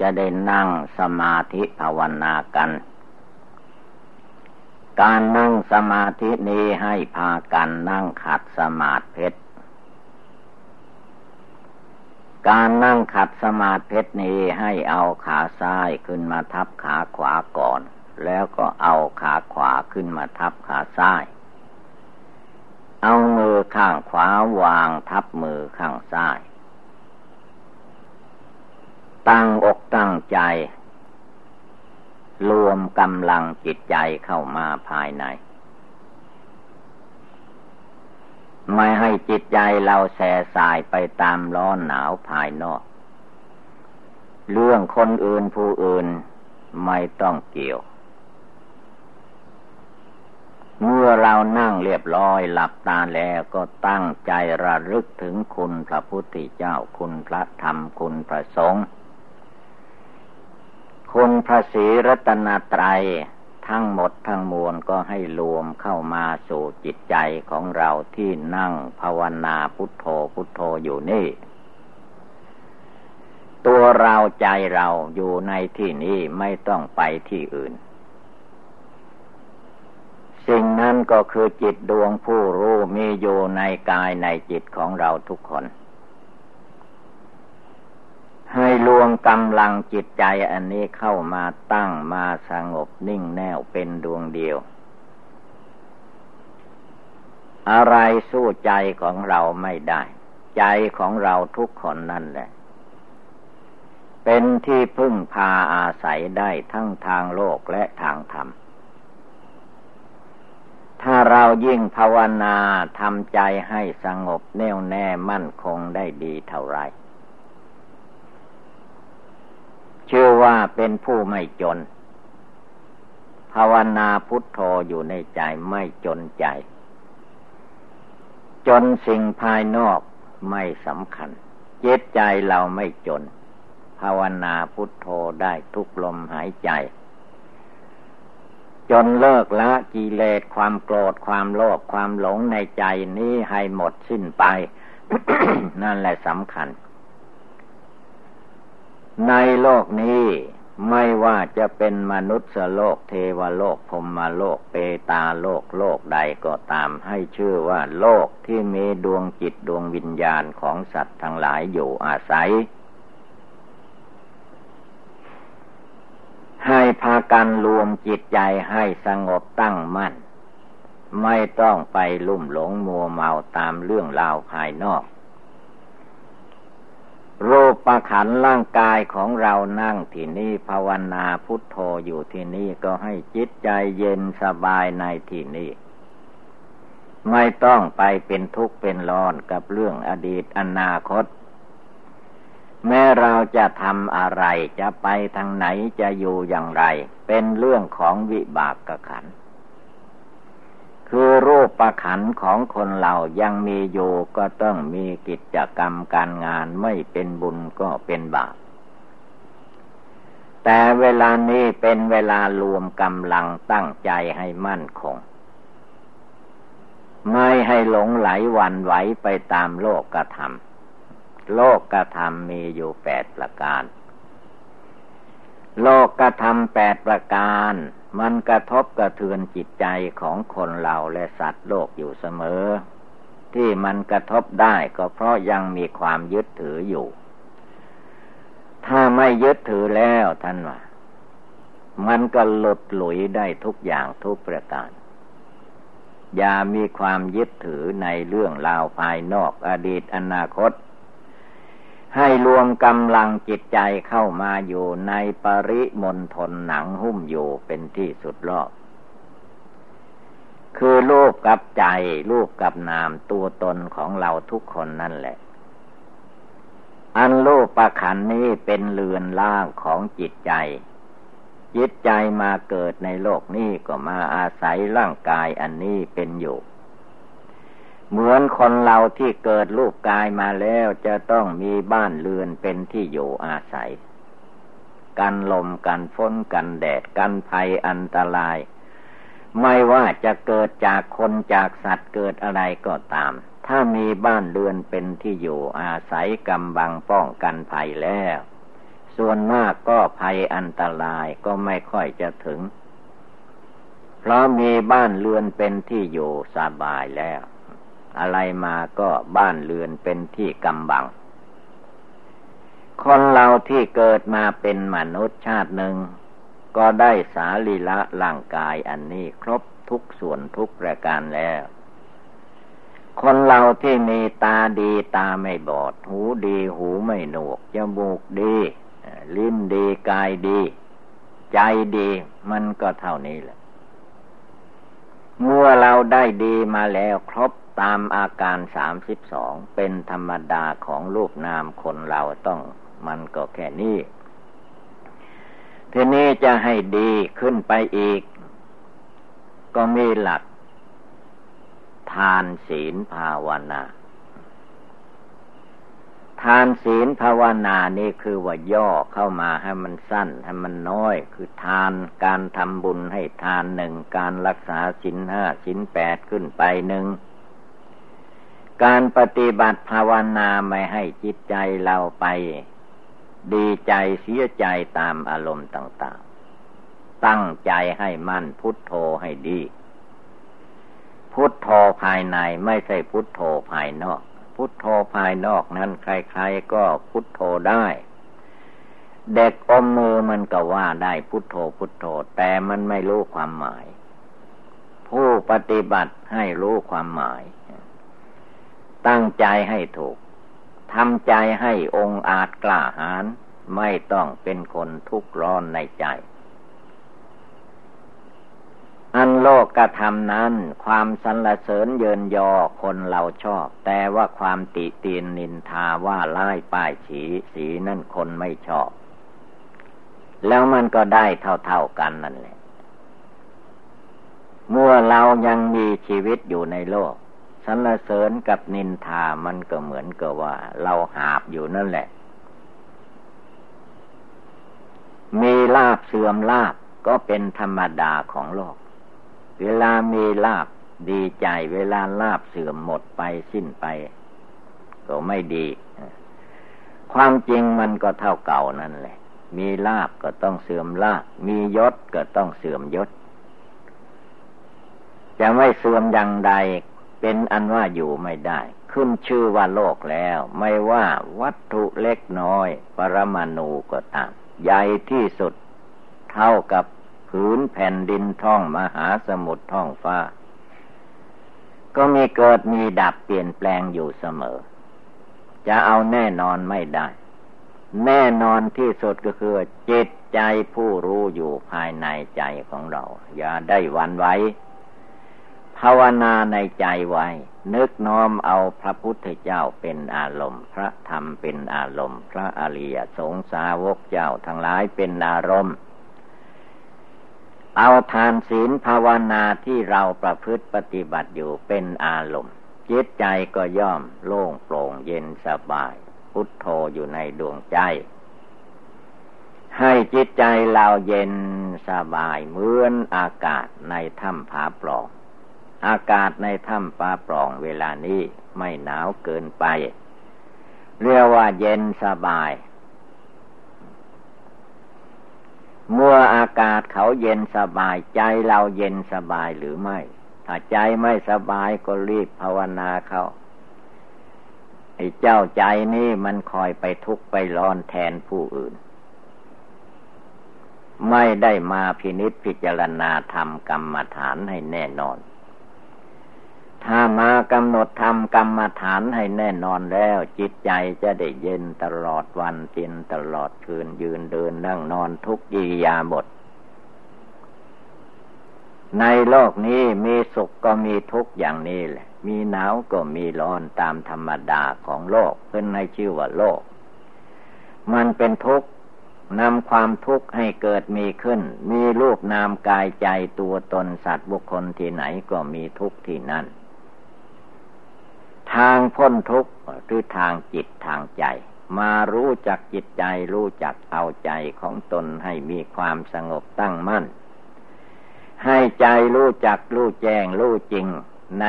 จะได้นั่งสมาธิภาวนากัน การนั่งสมาธินี้ให้พากันนั่งขัดสมาธิ การนั่งขัดสมาธินี้ให้เอาขาซ้ายขึ้นมาทับขาขวาก่อน แล้วก็เอาขาขวาขึ้นมาทับขาซ้าย เอามือข้างขวาวางทับมือข้างซ้าย ตั้งอกตั้งใจ รวมกำลังจิตใจเข้ามาภายใน ไม่ให้จิตใจเราแส่สายไปตามร้อนหนาวภายนอก เรื่องคนอื่นผู้อื่นไม่ต้องเกี่ยว เมื่อเรานั่งเรียบร้อยหลับตาแล้วก็ตั้งใจระลึกถึงคุณพระพุทธเจ้าคุณพระธรรมคุณพระสงฆ์คุณพระศรีรัตนตรัย ทั้งหมดทั้งมวลก็ให้รวมเข้ามาสู่จิตใจของเราที่นั่งภาวนาพุทโธพุทโธอยู่นี่ ตัวเราใจเราอยู่ในที่นี้ไม่ต้องไปที่อื่น สิ่งนั้นก็คือจิตดวงผู้รู้มีอยู่ในกายในจิตของเราทุกคน ให้รวมกำลังจิตใจอันนี้เข้ามาตั้งมาสงบนิ่งแน่วเป็นดวงเดียว อะไรสู้ใจของเราไม่ได้ ใจของเราทุกคนนั่นแหละ เป็นที่พึ่งพาอาศัยได้ทั้งทางโลกและทางธรรม ถ้าเรายิ่งภาวนาทำใจให้สงบแน่วแน่มั่นคงได้ดีเท่าไร ชื่อว่าเป็นผู้ไม่จน ภาวนาพุทโธอยู่ในใจไม่จนใจ จนสิ่งภายนอกไม่สำคัญ เจตใจเราไม่จน ภาวนาพุทโธได้ทุกลมหายใจ จนเลิกละกิเลสความโกรธความโลภความหลงในใจนี้ให้หมดสิ้นไป นั่นแหละสำคัญ ในโลกนี้ไม่ว่าจะเป็นมนุษย์โลกเทวโลกพรมโลกเปตาโลกโลกใดก็ตามให้ชื่อว่าโลกที่มีดวงจิตดวงวิญญาณของสัตว์ทั้งหลายอยู่อาศัย ให้พากันรวมจิตใจให้สงบตั้งมั่น ไม่ต้องไปลุ่มหลงมัวเมาตามเรื่องราวภายนอก รูปประขันร่างกายของเรานั่งที่นี่ภาวนาพุทโธอยู่ที่นี่ก็ให้จิตใจเย็นสบายในที่นี่ไม่ต้องไปเป็นทุกข์เป็นร้อนกับเรื่องอดีตอนาคต แม้เราจะทำอะไรจะไปทางไหนจะอยู่อย่างไร เป็นเรื่องของวิบากกขันธ์ คือรูปประขันของคนเรายังมีอยู่ก็ต้องมีกิจกรรมการงานไม่เป็นบุญก็เป็นบาปแต่เวลานี้เป็นเวลารวมกำลังตั้งใจให้มั่นคง ไม่ให้หลงไหลวันไหวไปตามโลกกระทำโลกกระทำมีอยู่แปดประการ โลกกระทำแปดประการ มันกระทบกระเทือนจิตใจของคนเราและสัตว์โลกอยู่เสมอ ที่มันกระทบได้ก็เพราะยังมีความยึดถืออยู่ ถ้าไม่ยึดถือแล้วท่านว่า มันก็หลุดหลุยได้ทุกอย่างทุกประการ อย่ามีความยึดถือในเรื่องราวภายนอกอดีตอนาคต ให้รวมกำลังจิตใจเข้ามาอยู่ในปริมณฑลหนังหุ้มอยู่เป็นที่สุดรอบ คือรูปกับใจรูปกับนามตัวตนของเราทุกคนนั่นแหละ อันรูปประขันนี้เป็นเรือนล่างของจิตใจ จิตใจมาเกิดในโลกนี้ก็มาอาศัยร่างกายอันนี้เป็นอยู่ เหมือนคนเราที่เกิดรูปกายมาแล้วจะต้องมีบ้านเรือนเป็นที่อยู่อาศัย กันลมกันฝนกันแดดกันภัยอันตราย ไม่ว่าจะเกิดจากคนจากสัตว์เกิดอะไรก็ตาม ถ้ามีบ้านเรือนเป็นที่อยู่อาศัยกำบังป้องกันภัยแล้ว ส่วนมากก็ภัยอันตรายก็ไม่ค่อยจะถึง เพราะมีบ้านเรือนเป็นที่อยู่สบายแล้ว อะไรมาก็บ้านเรือนเป็นที่กำบัง คนเราที่เกิดมาเป็นมนุษย์ชาติหนึ่ง ก็ได้สาลีละร่างกายอันนี้ครบทุกส่วนทุกประการแล้ว คนเราที่มีตาดีตาไม่บอด หูดีหูไม่หนวกจมูกดี ลิ้นดีกายดี ใจดีมันก็เท่านี้แหละเมื่อเราได้ดีมาแล้วครบ ตามอาการสามสิบสองเป็นธรรมดาของรูปนามคนเราต้องมันก็แค่นี้ ทีนี้จะให้ดีขึ้นไปอีก ก็มีหลัก ทานศีลภาวนา ทานศีลภาวนานี่คือว่าย่อเข้ามาให้มันสั้นให้มันน้อย คือทานการทำบุญให้ทานหนึ่งการรักษาศีลห้าศีลแปดขึ้นไปหนึ่ง การปฏิบัติภาวนาไม่ให้จิตใจเราไป ดีใจเสียใจตามอารมณ์ต่าง ๆ ตั้งใจให้มั่นพุทโธให้ดี พุทโธภายในไม่ใช่พุทโธภายนอก พุทโธภายนอกนั้นใครๆก็พุทโธได้ เด็กอมมือมันก็ว่าได้พุทโธพุทโธ แต่มันไม่รู้ความหมาย ผู้ปฏิบัติให้รู้ความหมาย ตั้งใจให้ถูกทำใจให้องอาจกล้าหาญไม่ต้องเป็นคนทุกข์ร้อนในใจ อันโลกกระทำนั้น ความสรรเสริญเยินยอคนเราชอบ แต่ว่าความติเตียนนินทาว่าไล่ป้ายสีสีนั่นคนไม่ชอบ แล้วมันก็ได้เท่าๆกันนั่นแหละ เมื่อเรายังมีชีวิตอยู่ในโลก สรรเสริญกับนินทามันก็เหมือนกับว่า เราหาบอยู่นั่นแหละ มีลาบเสื่อมลาบก็เป็นธรรมดาของโลก เวลามีลาบดีใจเวลาลาบเสื่อมหมดไปสิ้นไป ก็ไม่ดี ความจริงมันก็เท่าเก่านั่นแหละ มีลาบก็ต้องเสื่อมลาบ มียศก็ต้องเสื่อมยศ จะไม่เสื่อมอย่างใด เป็นอันว่าอยู่ไม่ได้ ขึ้นชื่อว่าโลกแล้ว ไม่ว่าวัตถุเล็กน้อย ปรมาณูก็ตาม ใหญ่ที่สุด เท่ากับผืนแผ่นดินท่องมหาสมุทรท่องฟ้า ก็มีเกิดมีดับเปลี่ยนแปลงอยู่เสมอ จะเอาแน่นอนไม่ได้ แน่นอนที่สุดก็คือจิตใจผู้รู้อยู่ภายในใจของเรา อย่าได้วันไว้ ภาวนาในใจไว้ นึกน้อมเอาพระพุทธเจ้าเป็นอารมณ์ พระธรรมเป็นอารมณ์ พระอริยสงสาวกเจ้าทั้งหลายเป็นอารมณ์เอาทานศีลภาวนาที่เราประพฤติปฏิบัติอยู่เป็นอารมณ์ จิตใจก็ย่อมโล่งโปร่งเย็นสบาย พุทโธอยู่ในดวงใจ ให้จิตใจเราเย็นสบายเหมือนอากาศในถ้ำผาปล่อง อากาศในถ้ำปลาปล่องเวลานี้ไม่หนาวเกินไป เรียกว่าเย็นสบาย เมื่ออากาศเขาเย็นสบายใจเราเย็นสบายหรือไม่ ถ้าใจไม่สบายก็รีบภาวนาเขาไอ้เจ้าใจนี่มันคอยไปทุกข์ไปร้อนแทนผู้อื่น ไม่ได้มาพินิษพิจารณาทำกรรมฐานให้แน่นอน ถ้ามากำหนดทำกรรมฐานให้แน่นอนแล้ว จิตใจจะได้เย็นตลอดวันเย็นตลอดคืนยืนเดินนั่งนอนทุกยียาบท ในโลกนี้มีสุขก็มีทุกข์อย่างนี้แหละ มีหนาวก็มีร้อนตามธรรมดาของโลกขึ้นในชื่อว่าโลก มันเป็นทุกข์นำความทุกข์ให้เกิดมีขึ้น มีรูปนามกายใจตัวตนสัตว์บุคคลที่ไหนก็มีทุกข์ที่นั่น ทางพ้นทุกข์หรือทางจิตทางใจ มารู้จักจิตใจรู้จักเอาใจของตนให้มีความสงบตั้งมั่น ให้ใจรู้จักรู้แจ้งรู้จริงใน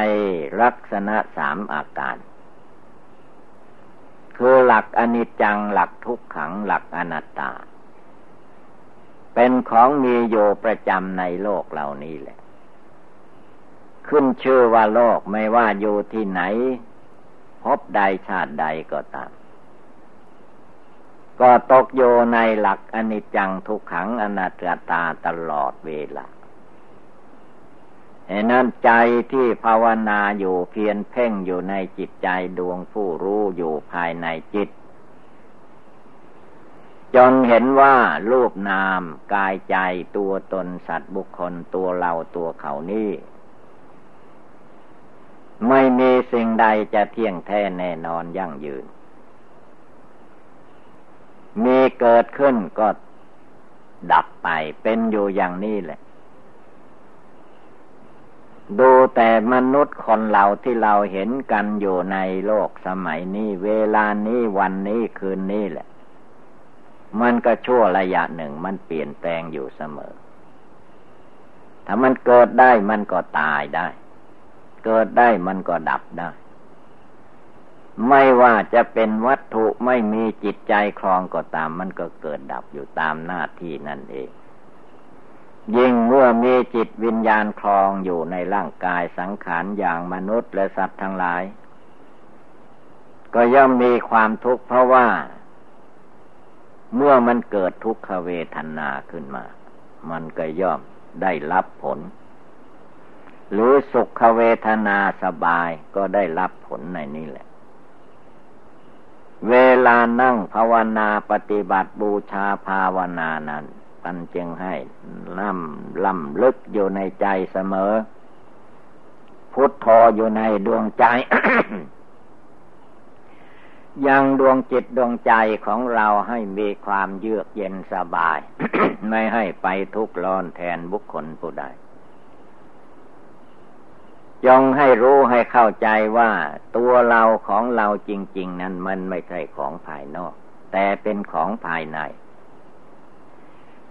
ลักษณะสามอาการ คือหลักอนิจจังหลักทุกขังหลักอนัตตา เป็นของมีโยประจำในโลกเหล่านี้แหละ ขึ้นชื่อว่าโลกไม่ว่าอยู่ที่ไหน พบใดชาติใดก็ตาม ก็ตกโยในหลักอนิจจังทุกขังอนัตตาตลอดเวลาเหตุนั้นใจที่ภาวนาอยู่เพียนเพ่งอยู่ในจิตใจดวงผู้รู้อยู่ภายในจิต จนเห็นว่ารูปนามกายใจตัวตนสัตว์บุคคลตัวเราตัวเขานี่ ไม่มีสิ่งใดจะเที่ยงแท้แน่นอนยั่งยืน มีเกิดขึ้นก็ดับไปเป็นอยู่อย่างนี้แหละ ดูแต่มนุษย์คนเราที่เราเห็นกันอยู่ในโลกสมัยนี้ เวลานี้วันนี้คืนนี้แหละ มันก็ชั่วระยะหนึ่งมันเปลี่ยนแปลงอยู่เสมอ ถ้ามันเกิดได้มันก็ตายได้ เกิดได้มันก็ดับได้ ไม่ว่าจะเป็นวัตถุไม่มีจิตใจครองก็ตาม มันก็เกิดดับอยู่ตามหน้าที่นั่นเอง ยิ่งเมื่อมีจิตวิญญาณคลองอยู่ในร่างกายสังขารอย่างมนุษย์และสัตว์ทั้งหลาย ก็ย่อมมีความทุกข์เพราะว่า เมื่อมันเกิดทุกขเวทนาขึ้นมา มันก็ย่อมได้รับผล หรือสุขเวทนาสบายก็ได้รับผลในนี้แหละ เวลานั่งภาวนาปฏิบัติบูชาภาวนานั้นท่านจึงให้ล่ำล่ำลึกอยู่ในใจเสมอ พุทโธอยู่ในดวงใจ ยังดวงจิตดวงใจของเราให้มีความเยือกเย็นสบาย ไม่ให้ไปทุกข์ร้อนแทนบุคคลผู้ใด จงให้รู้ให้เข้าใจว่าตัวเราของเราจริง ๆ นั้นมันไม่ใช่ของภายนอก แต่เป็นของภายใน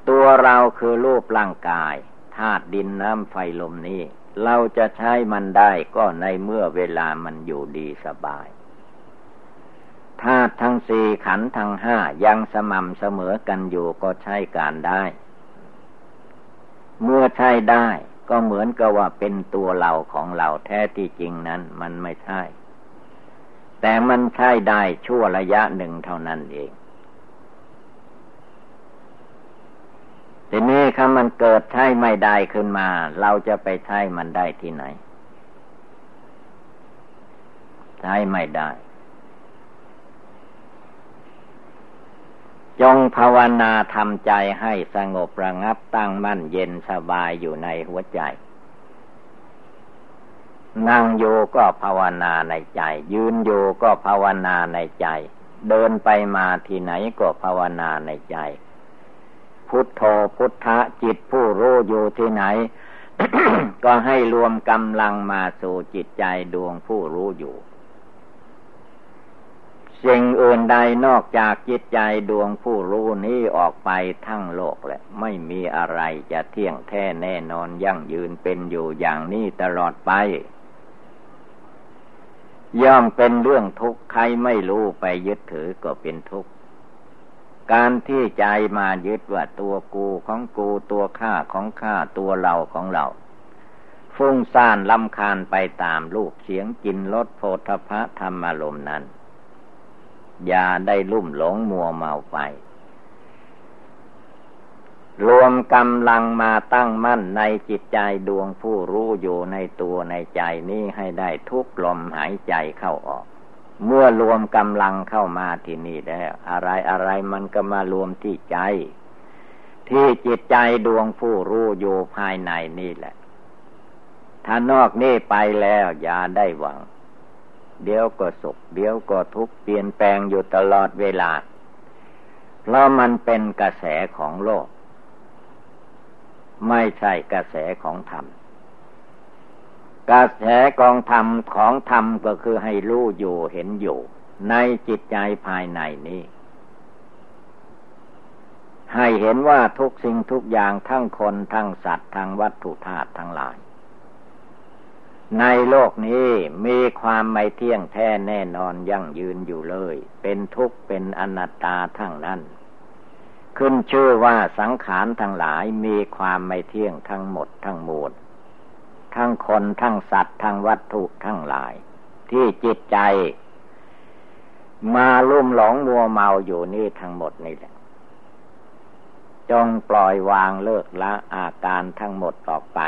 ตัวเราคือรูปร่างกายธาตุดินน้ำไฟลมนี้ เราจะใช้มันได้ก็ในเมื่อเวลามันอยู่ดีสบายธาตุทั้งสี่ขันทั้งห้ายังสม่ำเสมอกันอยู่ก็ใช้การได้ เมื่อใช้ได้ ก็เหมือนกับว่าเป็นตัวเราของเราแท้ที่จริงนั้นมันไม่ใช่ แต่มันใช้ได้ชั่วระยะหนึ่งเท่านั้นเองทีนี้ถ้ามันเกิดใช้ไม่ได้ขึ้นมา เราจะไปใช้มันได้ที่ไหน ใช้ไม่ได้ จงภาวนาทำใจให้สงบระงับตั้งมั่นเย็นสบายอยู่ในหัวใจ นั่งโยก็ภาวนาในใจ ยืนโยก็ภาวนาในใจ เดินไปมาที่ไหนก็ภาวนาในใจ พุทโธพุทธะจิตผู้รู้อยู่ที่ไหน ก็ให้รวมกำลังมาสู่จิตใจดวงผู้รู้อยู่ สิ่งอื่นใดนอกจากจิตใจดวงผู้รู้นี้ออกไปทั้งโลกแหละ ไม่มีอะไรจะเที่ยงแท้แน่นอนยั่งยืนเป็นอยู่อย่างนี้ตลอดไป ย่อมเป็นเรื่องทุกข์ใครไม่รู้ไปยึดถือก็เป็นทุกข์การที่ใจมายึดว่าตัวกูของกูตัวข้าของข้าตัวเราของเรา ฟุ้งซ่านลำคาญไปตามลูกเสียงกินรสโพธพะธรรมอารมณ์นั้น อย่าได้ลุ่มหลงมัวเมาไป รวมกำลังมาตั้งมั่นในจิตใจดวงผู้รู้อยู่ในตัวในใจนี้ให้ได้ทุกลมหายใจเข้าออก เมื่อรวมกำลังเข้ามาที่นี่แล้วอะไรอะไรมันก็มารวมที่ใจ ที่จิตใจดวงผู้รู้อยู่ภายในนี่แหละ ถ้านอกนี่ไปแล้วอย่าได้หวัง เดี๋ยวก็สุข เดี๋ยวก็ทุกข์เปลี่ยนแปลงอยู่ตลอดเวลา เพราะมันเป็นกระแสของโลก ไม่ใช่กระแสของธรรม กระแสกองธรรมของธรรมก็คือให้รู้อยู่เห็นอยู่ ในจิตใจภายในนี้ ให้เห็นว่าทุกสิ่งทุกอย่างทั้งคนทั้งสัตว์ทั้งวัตถุธาตุทั้งหลาย ในโลกนี้มีความไม่เที่ยงแท้แน่นอนยั่งยืนอยู่เลย เป็นทุกข์เป็นอนัตตาทั้งนั้น ขึ้นชื่อว่าสังขารทั้งหลายมีความไม่เที่ยงทั้งหมดทั้งมวลทั้งคนทั้งสัตว์ทั้งวัตถุทั้งหลาย ที่จิตใจ มาลุ่มหลงมัวเมาอยู่นี่ทั้งหมดนี่แหละ จงปล่อยวางเลิกละอาการทั้งหมดออกไป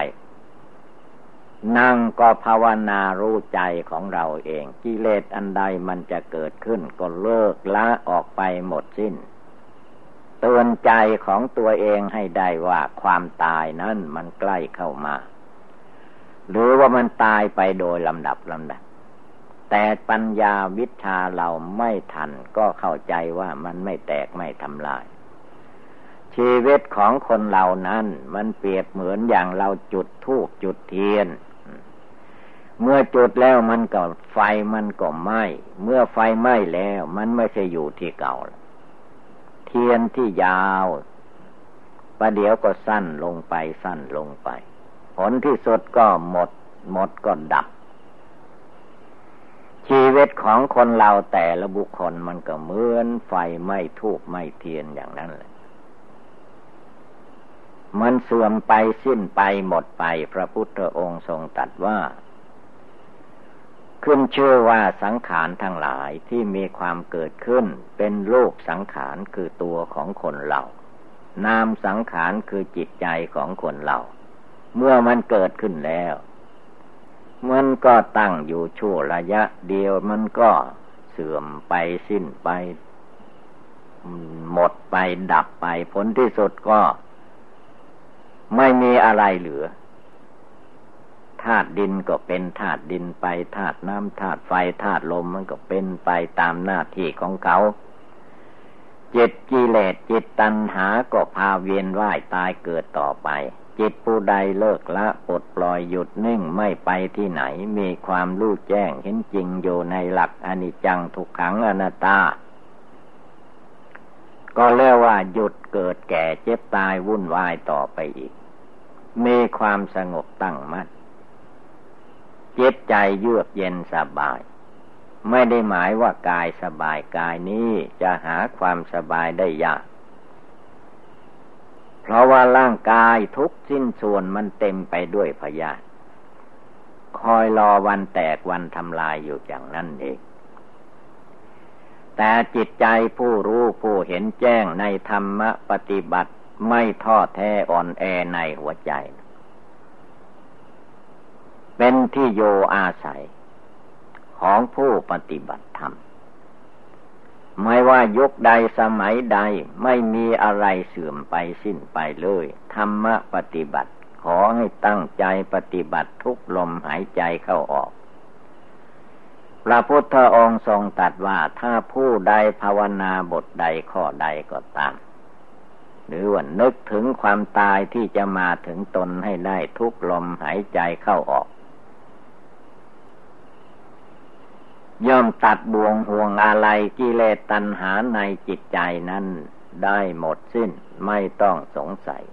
นั่งก็ภาวนารู้ใจของเราเอง กิเลสอันใดมันจะเกิดขึ้น ก็เลิกละออกไปหมดสิ้นเตือนใจของตัวเองให้ได้ว่าความตายนั้นมันใกล้เข้ามา หรือว่ามันตายไปโดยลำดับลำดับ แต่ปัญญาวิชาเราไม่ทันก็เข้าใจว่ามันไม่แตกไม่ทำลาย ชีวิตของคนเรานั้นมันเปรียบเหมือนอย่างเราจุดธูปจุดเทียน เมื่อจุดแล้วมันก็ไฟมันก็ไหม้เมื่อไฟไหม้แล้ว มันไม่ใช่อยู่ที่เก่า เทียนที่ยาวประเดี๋ยวก็สั้นลงไปสั้นลงไป ผลที่สุดก็หมด หมดก็ดับ ชีวิตของคนเราแต่ละบุคคลมันก็เหมือนไฟไหม่ทูกไหม่เทียนอย่างนั้นแหละมันเสื่อมไปสิ้นไปหมดไป พระพุทธองค์ทรงตรัสว่า ขึ้นชื่อว่าสังขารทั้งหลายที่มีความเกิดขึ้น เป็นรูปสังขารคือตัวของคนเรา นามสังขารคือจิตใจของคนเรา เมื่อมันเกิดขึ้นแล้ว มันก็ตั้งอยู่ชั่วระยะเดียวมันก็เสื่อมไปสิ้นไป หมดไปดับไปผลที่สุดก็ ไม่มีอะไรเหลือ ธาตุดินก็เป็นธาตุดินไปธาตุน้ำธาตุไฟธาตุลมมันก็เป็นไปตามหน้าที่ของเขาจิตกิเลสจิตตัณหาก็พาเวียนว่ายตายเกิดต่อไป จิตผู้ใดเลิกละปลดปล่อยหยุดนิ่งไม่ไปที่ไหน มีความรู้แจ้งเห็นจริงอยู่ในหลักอนิจจังทุกขังอนัตตา ก็เรียกว่าหยุดเกิดแก่เจ็บตายวุ่นวายต่อไปอีก มีความสงบตั้งมัน่น จิตใจเยือกเย็นสบาย ไม่ได้หมายว่ากายสบายกายนี้จะหาความสบายได้ยาก เพราะว่าร่างกายทุกสิ้นส่วนมันเต็มไปด้วยพยาธิคอยรอวันแตกวันทำลายอยู่อย่างนั้นเองแต่จิตใจผู้รู้ผู้เห็นแจ้งในธรรมปฏิบัติไม่ท้อแท้อ่อนแอในหัวใจ เป็นที่โยอาศัย ของผู้ปฏิบัติธรรม ไม่ว่ายุคใดสมัยใดไม่มีอะไรเสื่อมไปสิ้นไปเลย ธรรมะปฏิบัติ ขอให้ตั้งใจปฏิบัติทุกลมหายใจเข้าออก พระพุทธองค์ทรงตรัสว่าถ้าผู้ใดภาวนาบทใดข้อใดก็ตามหรือว่านึกถึงความตายที่จะมาถึงตนให้ได้ทุกลมหายใจเข้าออก ย่อมตัดบ่วงห่วงอะไรกิเลสตัณหาในจิตใจนั้น ได้หมดสิ้นไม่ต้องสงสัย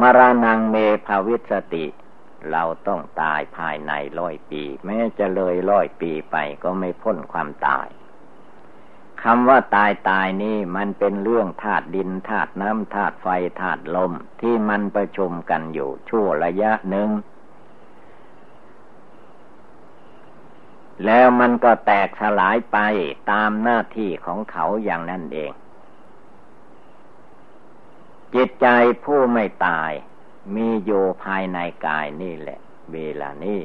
มรณงเมภาวิสติ เราต้องตายภายในร้อยปี แม้จะเลยร้อยปีไปก็ไม่พ้นความตายคำว่าตายตายนี่มันเป็นเรื่องธาตุดินธาตุน้ำธาตุไฟธาตุลม ที่มันประชุมกันอยู่ชั่วระยะหนึ่ง แล้วมันก็แตกสลายไปตามหน้าที่ของเขาอย่างนั้นเอง จิตใจผู้ไม่ตาย มีอยู่ภายในกายนี่แหละ เวลานี้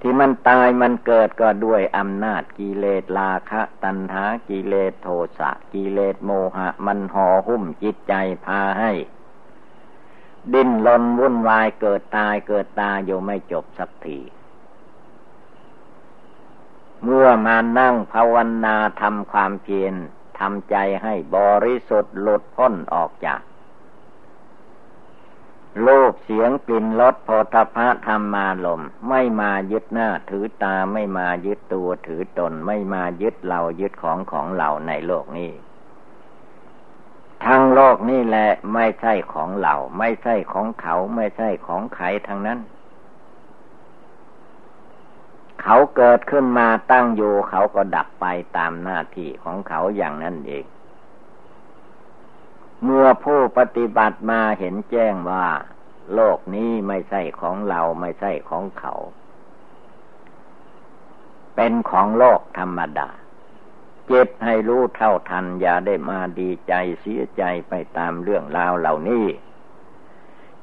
ที่มันตายมันเกิดก็ด้วยอำนาจกิเลสราคะ ตัณหากิเลสโทสะกิเลสโมหะ มันห่อหุ้มจิตใจพาให้ ดิ้นรนวุ่นวายเกิดตายเกิดตายอยู่ไม่จบสักที เมื่อมานั่งภาวนาทำความเพียรทำใจให้บริสุทธิ์หลุดพ้นออกจากโลกเสียงกลิ่นรสโพธพะธรรมาลม ไม่มายึดหน้าถือตาไม่มายึดตัวถือตนไม่มายึดเรายึดของของเราในโลกนี้ ทั้งโลกนี่แหละไม่ใช่ของเรา ไม่ใช่ของเขาไม่ใช่ของใครทั้งนั้น เขาเกิดขึ้นมาตั้งอยู่เขาก็ดับไปตามหน้าที่ของเขาอย่างนั้นเอง เมื่อผู้ปฏิบัติมาเห็นแจ้งว่า โลกนี้ไม่ใช่ของเราไม่ใช่ของเขา เป็นของโลกธรรมดา เจ็บให้รู้เท่าทันอย่าได้มาดีใจเสียใจไปตามเรื่องราวเหล่านี้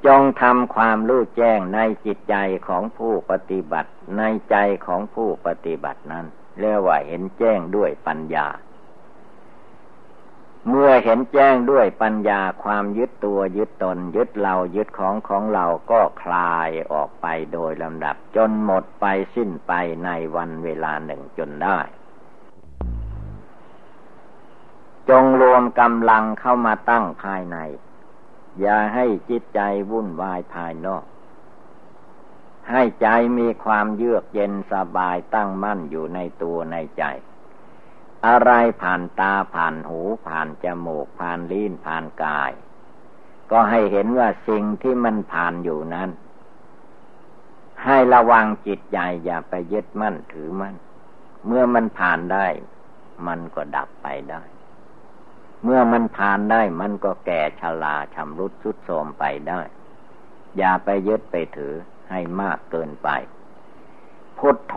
จงทำความรู้แจ้งในจิตใจของผู้ปฏิบัติ ในใจของผู้ปฏิบัตินั้นเรียกว่าเห็นแจ้งด้วยปัญญา เมื่อเห็นแจ้งด้วยปัญญาความยึดตัวยึดตน ยึดเรายึดของของเราก็คลายออกไปโดยลำดับ จนหมดไปสิ้นไปในวันเวลาหนึ่งจนได้จงรวมกำลังเข้ามาตั้งภายใน อย่าให้จิตใจวุ่นวายภายนอก ให้ใจมีความเยือกเย็นสบายตั้งมั่นอยู่ในตัวในใจ อะไรผ่านตาผ่านหูผ่านจมูกผ่านลิ้นผ่านกาย ก็ให้เห็นว่าสิ่งที่มันผ่านอยู่นั้น ให้ระวังจิตใจอย่าไปยึดมั่นถือมั่น เมื่อมันผ่านได้ มันก็ดับไปได้ เมื่อมันผ่านได้มันก็แก่ชราชำรุดสุดโทรมไปได้ อย่าไปยึดไปถือให้มากเกินไป พุทโธ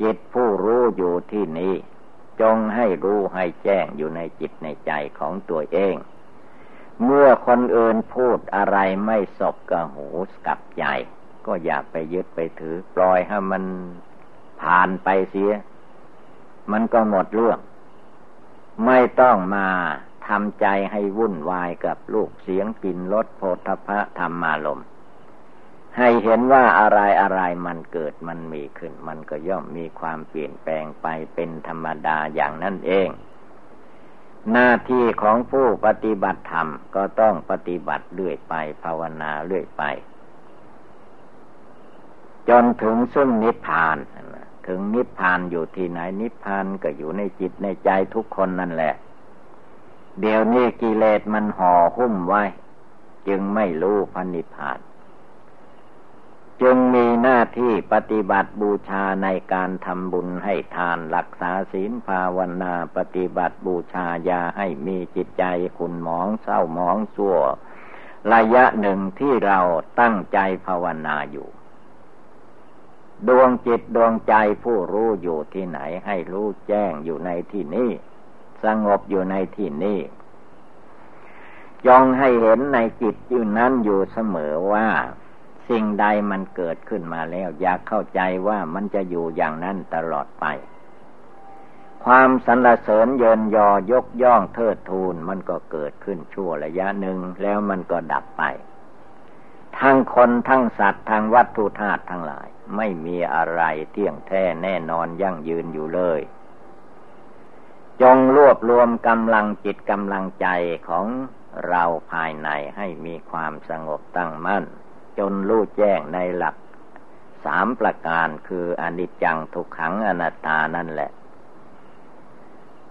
จิตผู้รู้อยู่ที่นี้ จงให้รู้ให้แจ้งอยู่ในจิตในใจของตัวเอง เมื่อคนอื่นพูดอะไรไม่สบกับหูกับใจ ก็อย่าไปยึดไปถือ ปล่อยให้มันผ่านไปเสีย มันก็หมดเรื่อง ไม่ต้องมา ทำใจให้วุ่นวายกับลูกเสียงกลิ่นรสโพธพะธรรมารมให้เห็นว่าอะไรอะไรมันเกิดมันมีขึ้น มันก็ย่อมมีความเปลี่ยนแปลงไปเป็นธรรมดาอย่างนั้นเอง หน้าที่ของผู้ปฏิบัติธรรมก็ต้องปฏิบัติเรื่อยไปภาวนาเรื่อยไป จนถึงซึ่งนิพพานถึงนิพพานอยู่ที่ไหนนิพพานก็อยู่ในจิตในใจทุกคนนั่นแหละ เดี๋ยวนี้กิเลสมันห่อหุ้มไว้ จึงไม่รู้พันิพาน จึงมีหน้าที่ปฏิบัติบูชาในการทำบุญให้ทานรักษาศีลภาวนาปฏิบัติบูชาญาให้มีจิตใจขุนหมองเศร้าหมองชั่ว ระยะหนึ่งที่เราตั้งใจภาวนาอยู่ดวงจิตดวงใจผู้รู้อยู่ที่ไหนให้รู้แจ้งอยู่ในที่นี้ สงบอยู่ในที่นี้จองให้เห็นในจิตอยู่นั้นอยู่เสมอว่า สิ่งใดมันเกิดขึ้นมาแล้ว อยากเข้าใจว่ามันจะอยู่อย่างนั้นตลอดไป ความสรรเสริญเยินยอยกย่องเทิดทูนมันก็เกิดขึ้นชั่วระยะหนึ่งแล้วมันก็ดับไป ทั้งคนทั้งสัตว์ทั้งวัตถุธาตุทั้งหลาย ไม่มีอะไรเที่ยงแท้แน่นอนยั่งยืนอยู่เลย จงรวบรวมกำลังจิตกำลังใจของเราภายในให้มีความสงบตั้งมั่น จนรู้แจ้งในหลักสามประการคืออนิจจังทุกขังอนัตตานั่นแหละ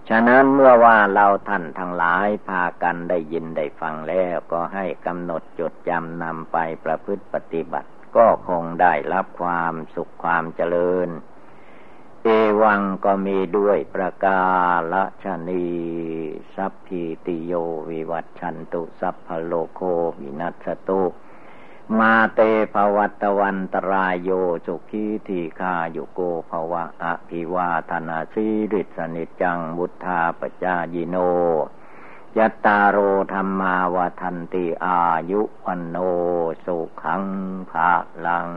ฉะนั้นเมื่อว่าเราท่านทั้งหลายพากันได้ยินได้ฟังแล้วก็ให้กำหนดจดจำนำไปประพฤติปฏิบัติ ก็คงได้รับความสุขความเจริญ เอวังก็มีด้วยประกาละชนีสัพพิติโยวิวัตชันตุสัพพโลโควินัสตุมาเตภวัตวันตรายโยสุขีทีคาโยโกภวะอภิวาธนาสีริสนิจังบุทธาปจายิโนยัตตาโรธรรมาวทันติอายุวันโนสุขังภาลัง